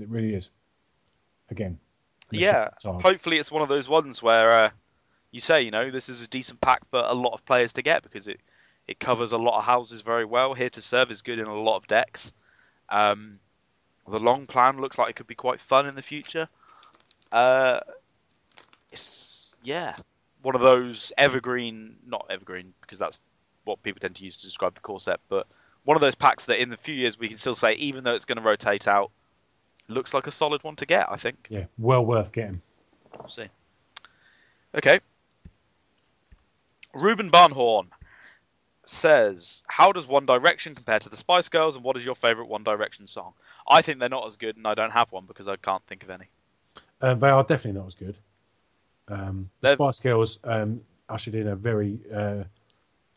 It really is. Again, Yeah, hopefully it's one of those ones where uh, you say, you know, this is a decent pack for a lot of players to get because it it covers a lot of houses very well. Here to serve is good in a lot of decks. Um, the long plan looks like it could be quite fun in the future. Uh, it's yeah, one of those evergreen, not evergreen because that's what people tend to use to describe the core set, but one of those packs that in the few years we can still say, even though it's going to rotate out, looks like a solid one to get. I think. yeah, well worth getting. We'll see. Okay. Ruben Barnhorn says, "How does One Direction compare to the Spice Girls, and what is your favourite One Direction song?" I think they're not as good, and I don't have one because I can't think of any. Um, they are definitely not as good. Um, the Spice Girls um, ushered in a very uh,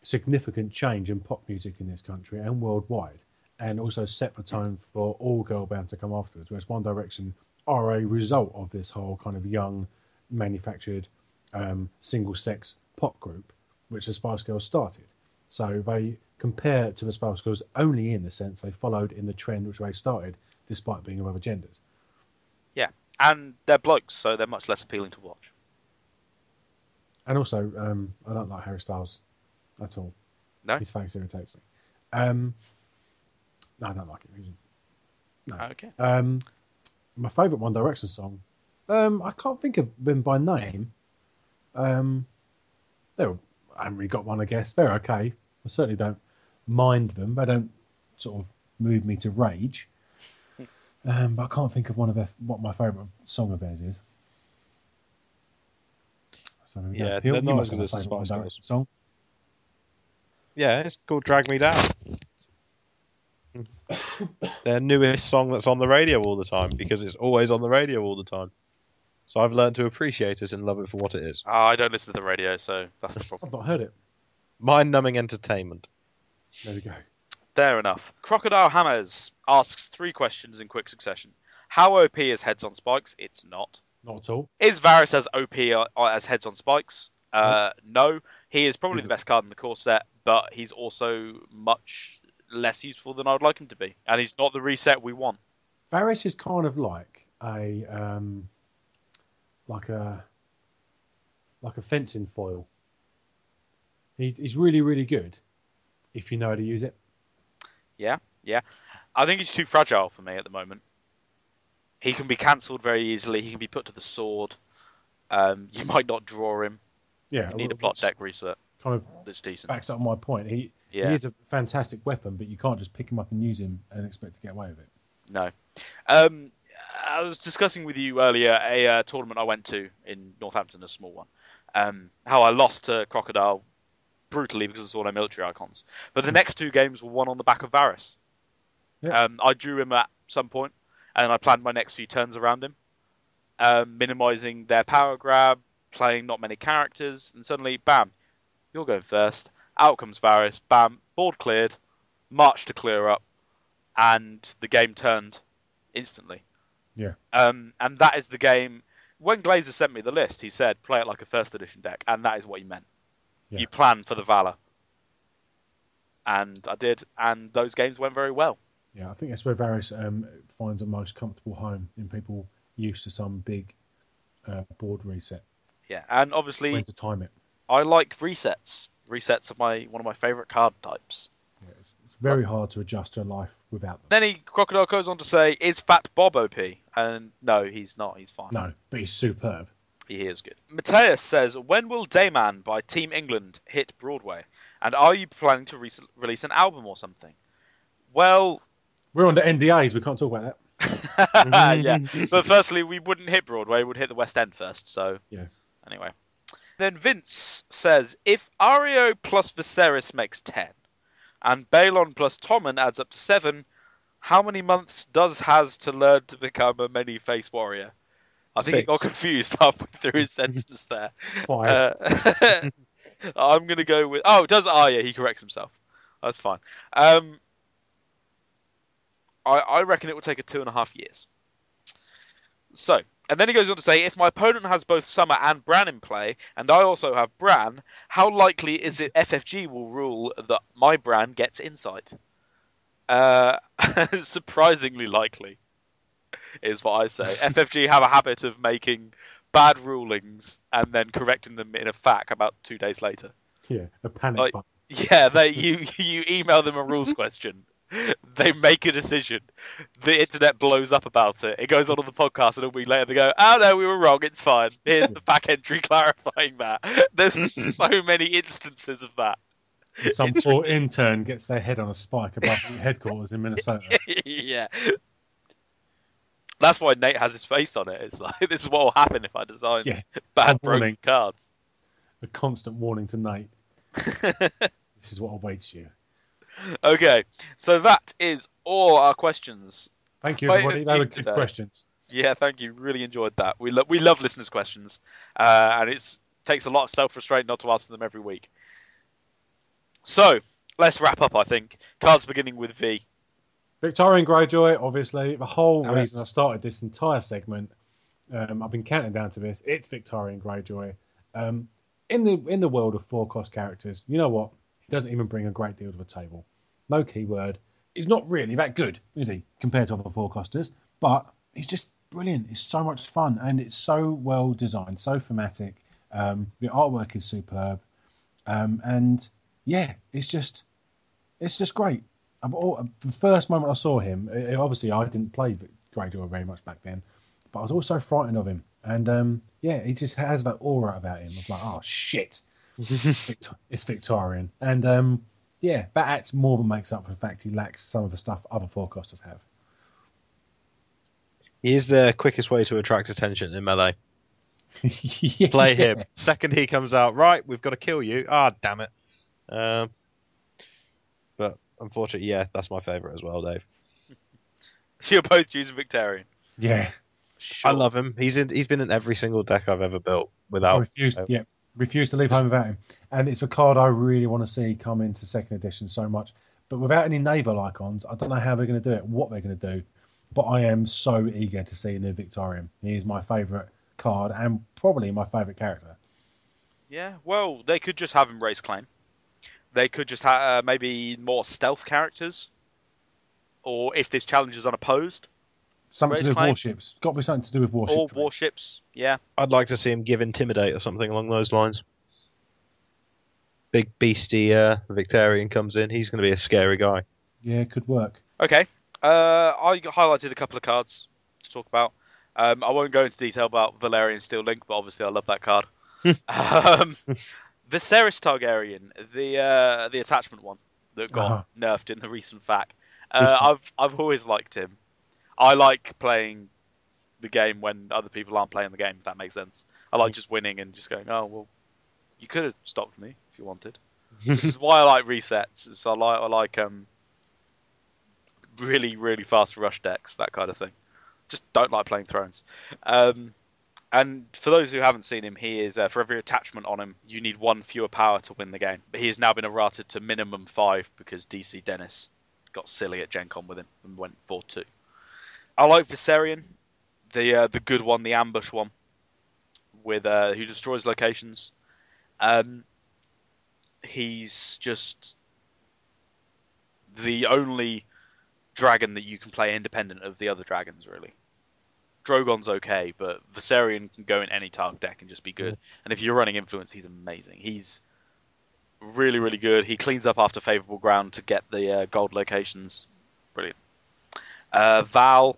significant change in pop music in this country and worldwide, and also set the tone for all girl bands to come afterwards. Whereas One Direction are a result of this whole kind of young manufactured um, single sex pop group, which the Spice Girls started. So they compare to the Spice Girls only in the sense they followed in the trend which they started, despite being of other genders. Yeah, and they're blokes, so they're much less appealing to watch. And also, um, I don't like Harry Styles at all. No? His face irritates me. Um, no, I don't like it. No. Okay. Um, my favourite One Direction song. Um, I can't think of them by name. Um, they're I haven't really got one. I guess they're okay. I certainly don't mind them. They don't sort of move me to rage. Um, but I can't think of one of their, what my favourite song of theirs is. So there we. Yeah, they're not as good as the song. Yeah, it's called Drag Me Down. Their newest song that's on the radio all the time because it's always on the radio all the time. So I've learned to appreciate it and love it for what it is. Oh, I don't listen to the radio, so that's the problem. I've not heard it. Mind numbing entertainment. There we go. Fair enough. Crocodile Hammers asks three questions in quick succession. How OP is Heads on Spikes? It's not. Not at all. Is Varys as OP uh, as Heads on Spikes? Uh, no. He is probably the best card in the core set, but he's also much less useful than I would like him to be. And he's not the reset we want. Varys is kind of like a um, like a like a fencing foil. He, he's really really good if you know how to use it. Yeah, yeah. I think he's too fragile for me at the moment. He can be cancelled very easily. He can be put to the sword. Um, you might not draw him. Yeah, You need a plot deck reset Kind of that's decent. backs up my point. He Yeah. he is a fantastic weapon, but you can't just pick him up and use him and expect to get away with it. No. Um, I was discussing with you earlier a uh, tournament I went to in Northampton, a small one. Um, how I lost to Crocodile brutally because of all their military icons. But the next two games were won on the back of Varys. Yeah. Um, I drew him at some point, and I planned my next few turns around him, um, minimizing their power grab, playing not many characters, and suddenly, bam, you're going first. Out comes Varys, bam, board cleared, march to clear up, and the game turned instantly. Yeah. Um, and that is the game. When Glazer sent me the list, he said play it like a first edition deck, and that is what he meant. Yeah. You plan for the Valor, and I did, and those games went very well. Yeah, I think that's where Varys um, finds a most comfortable home in people used to some big uh, board reset. Yeah, and obviously When to time it. I like resets. Resets are my one of my favorite card types. Yeah, it's very hard to adjust to a life without them. Then he Crocodile goes on to say, "Is Fat Bob OP?" And no, he's not. He's fine. No, but he's superb. He is good. Mateus says, "When will Dayman by Team England hit Broadway? And are you planning to re- release an album or something?" Well, We're under NDAs. We can't talk about that. yeah. But firstly, we wouldn't hit Broadway. We'd hit the West End first. So Yeah. Anyway, then Vince says, "If Areo plus Viserys makes ten, and Balon plus Tommen adds up to seven, how many months does has to learn to become a many-face warrior?" I think he got confused halfway through his sentence there. Five. Uh, I'm gonna go with. Oh, does oh yeah, he corrects himself. That's fine. Um, I I reckon it will take a two and a half years. So, and then he goes on to say, if my opponent has both Summer and Bran in play, and I also have Bran, how likely is it FFG will rule that my Bran gets insight? Uh, surprisingly likely, is what I say. FFG have a habit of making bad rulings and then correcting them in a fact about two days later. yeah, a panic like- button. Yeah, they you you email them a rules question. They make a decision. The internet blows up about it. It goes on on the podcast, and a week later they go, "Oh no, we were wrong. It's fine. Here's the back entry clarifying that." There's so many instances of that. Some it's poor intern gets their head on a spike above headquarters in Minnesota. yeah. That's why Nate has his face on it. It's like this is what will happen if I design Yeah, bad broken cards. a constant warning to Nate. this is what awaits you. Okay, so that is all our questions. Thank you, everybody. They were good today. questions. Yeah, thank you. Really enjoyed that. We lo- we love listeners' questions, uh, and it takes a lot of self restraint not to answer them every week. So let's wrap up. I think cards beginning with V. Victarion Greyjoy, obviously, the whole Alright. reason I started this entire segment Um, I've been counting down to this. It's Victarion Greyjoy. Um, in the in the world of four cost characters, you know what? Doesn't even bring a great deal to the table. No keyword. He's not really that good, is he, compared to other four costers? But he's just brilliant. It's so much fun and it's so well designed, so thematic. Um, the artwork is superb, um, and yeah, it's just it's just great. All, the first moment I saw him, it, obviously I didn't play Greyjoy very much back then, but I was also frightened of him. And um, yeah, he just has that aura about him of like, oh shit, it's Victarion. And um, yeah, that act more than makes up for the fact he lacks some of the stuff other forecasters have. He is the quickest way to attract attention in melee. yeah. Play him. Second he comes out, right, we've got to kill you. Ah, damn it. Um, but unfortunately, yeah, that's my favourite as well, Dave. So you're both choosing Victarion. Yeah, Sure. I love him. He's in. He's been in every single deck I've ever built I without. refuse. uh, Yeah, refuse to leave home without him. And it's a card I really want to see come into second edition so much. But without any naval icons, I don't know how they're going to do it, what they're going to do. But I am so eager to see a new Victarion. He is my favourite card and probably my favourite character. Yeah, well, they could just have him raise claim. They could just have uh, maybe more stealth characters, or if this challenge is unopposed, Something to do Raise with claim. warships. Got to be something to do with warships. or warships. Yeah, I'd like to see him give intimidate or something along those lines. Big beastie uh, Victarion comes in. He's going to be a scary guy. Yeah, could work. Okay. Uh, I highlighted a couple of cards to talk about. Um, I won't go into detail about Valyrian Steel Link, but obviously I love that card. um, Viserys Targaryen, the uh, the attachment one that got Uh-huh. nerfed in the recent FAQ. Uh, FAQ. I've I've always liked him. I like playing the game when other people aren't playing the game. If that makes sense. I like just winning and just going, oh well, you could have stopped me if you wanted. this is why I like resets. Is I like I like um really really fast rush decks that kind of thing. Just don't like playing thrones. Um, and for those who haven't seen him, he is uh, for every attachment on him, you need one fewer power to win the game. But he has now been errated to minimum five because DC Dennis got silly at Gen Con with him and went four two. I like Viserion, the uh, the good one, the ambush one, with uh, who destroys locations. Um, he's just the only dragon that you can play independent of the other dragons, really. Drogon's okay, but Viserion can go in any target deck and just be good. And if you're running influence, he's amazing. He's really, really good. He cleans up after favorable ground to get the uh, gold locations. Brilliant. Uh, Val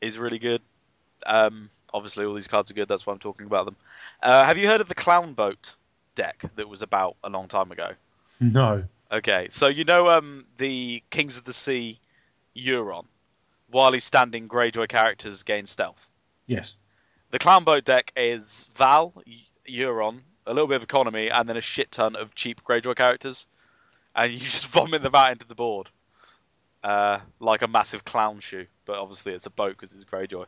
is really good. Um, obviously, all these cards are good. That's why I'm talking about them. Uh, have you heard of the Clown Boat deck that was about a long time ago? No. Okay, so you know um, the Kings of the Sea Euron, while he's standing, Greyjoy characters gain stealth. Yes. The Clown Boat deck is Val, Euron, a little bit of economy, and then a shit ton of cheap Greyjoy characters, and you just vomit them out into the board, uh, like a massive clown shoe. But obviously, it's a boat because it's Greyjoy,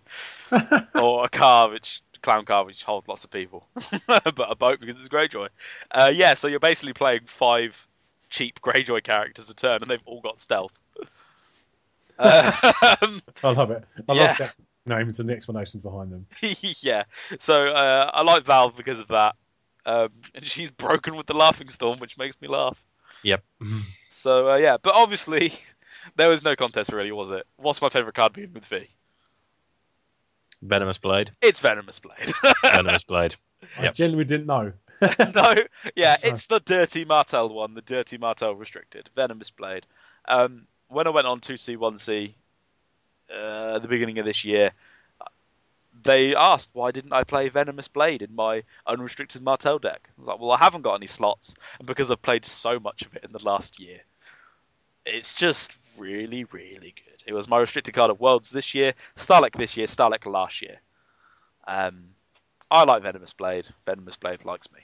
or a car which clown car which holds lots of people, but a boat because it's Greyjoy. Uh, yeah, so you're basically playing five cheap Greyjoy characters a turn, and they've all got stealth. Um, I love it. I Yeah. love that names and the explanations behind them. yeah. So uh, I like Val because of that. Um, and she's broken with the laughing storm, which makes me laugh. Yep. So uh, yeah, but obviously there was no contest really, was it? What's my favourite card being with V? Venomous Blade. It's Venomous Blade. Venomous Blade. I Yep. genuinely didn't know. no, yeah, it's the Dirty Martell one, the Dirty Martell restricted, Venomous Blade. Um, when I went on 2C, 1C uh, at the beginning of this year, they asked why didn't I play Venomous Blade in my unrestricted Martell deck. I was like, well, I haven't got any slots, and because I've played so much of it in the last year, it's just really, really good. It was my restricted card of Worlds this year, Stahleck this year, Stahleck last year. Um, I like Venomous Blade. Venomous Blade likes me.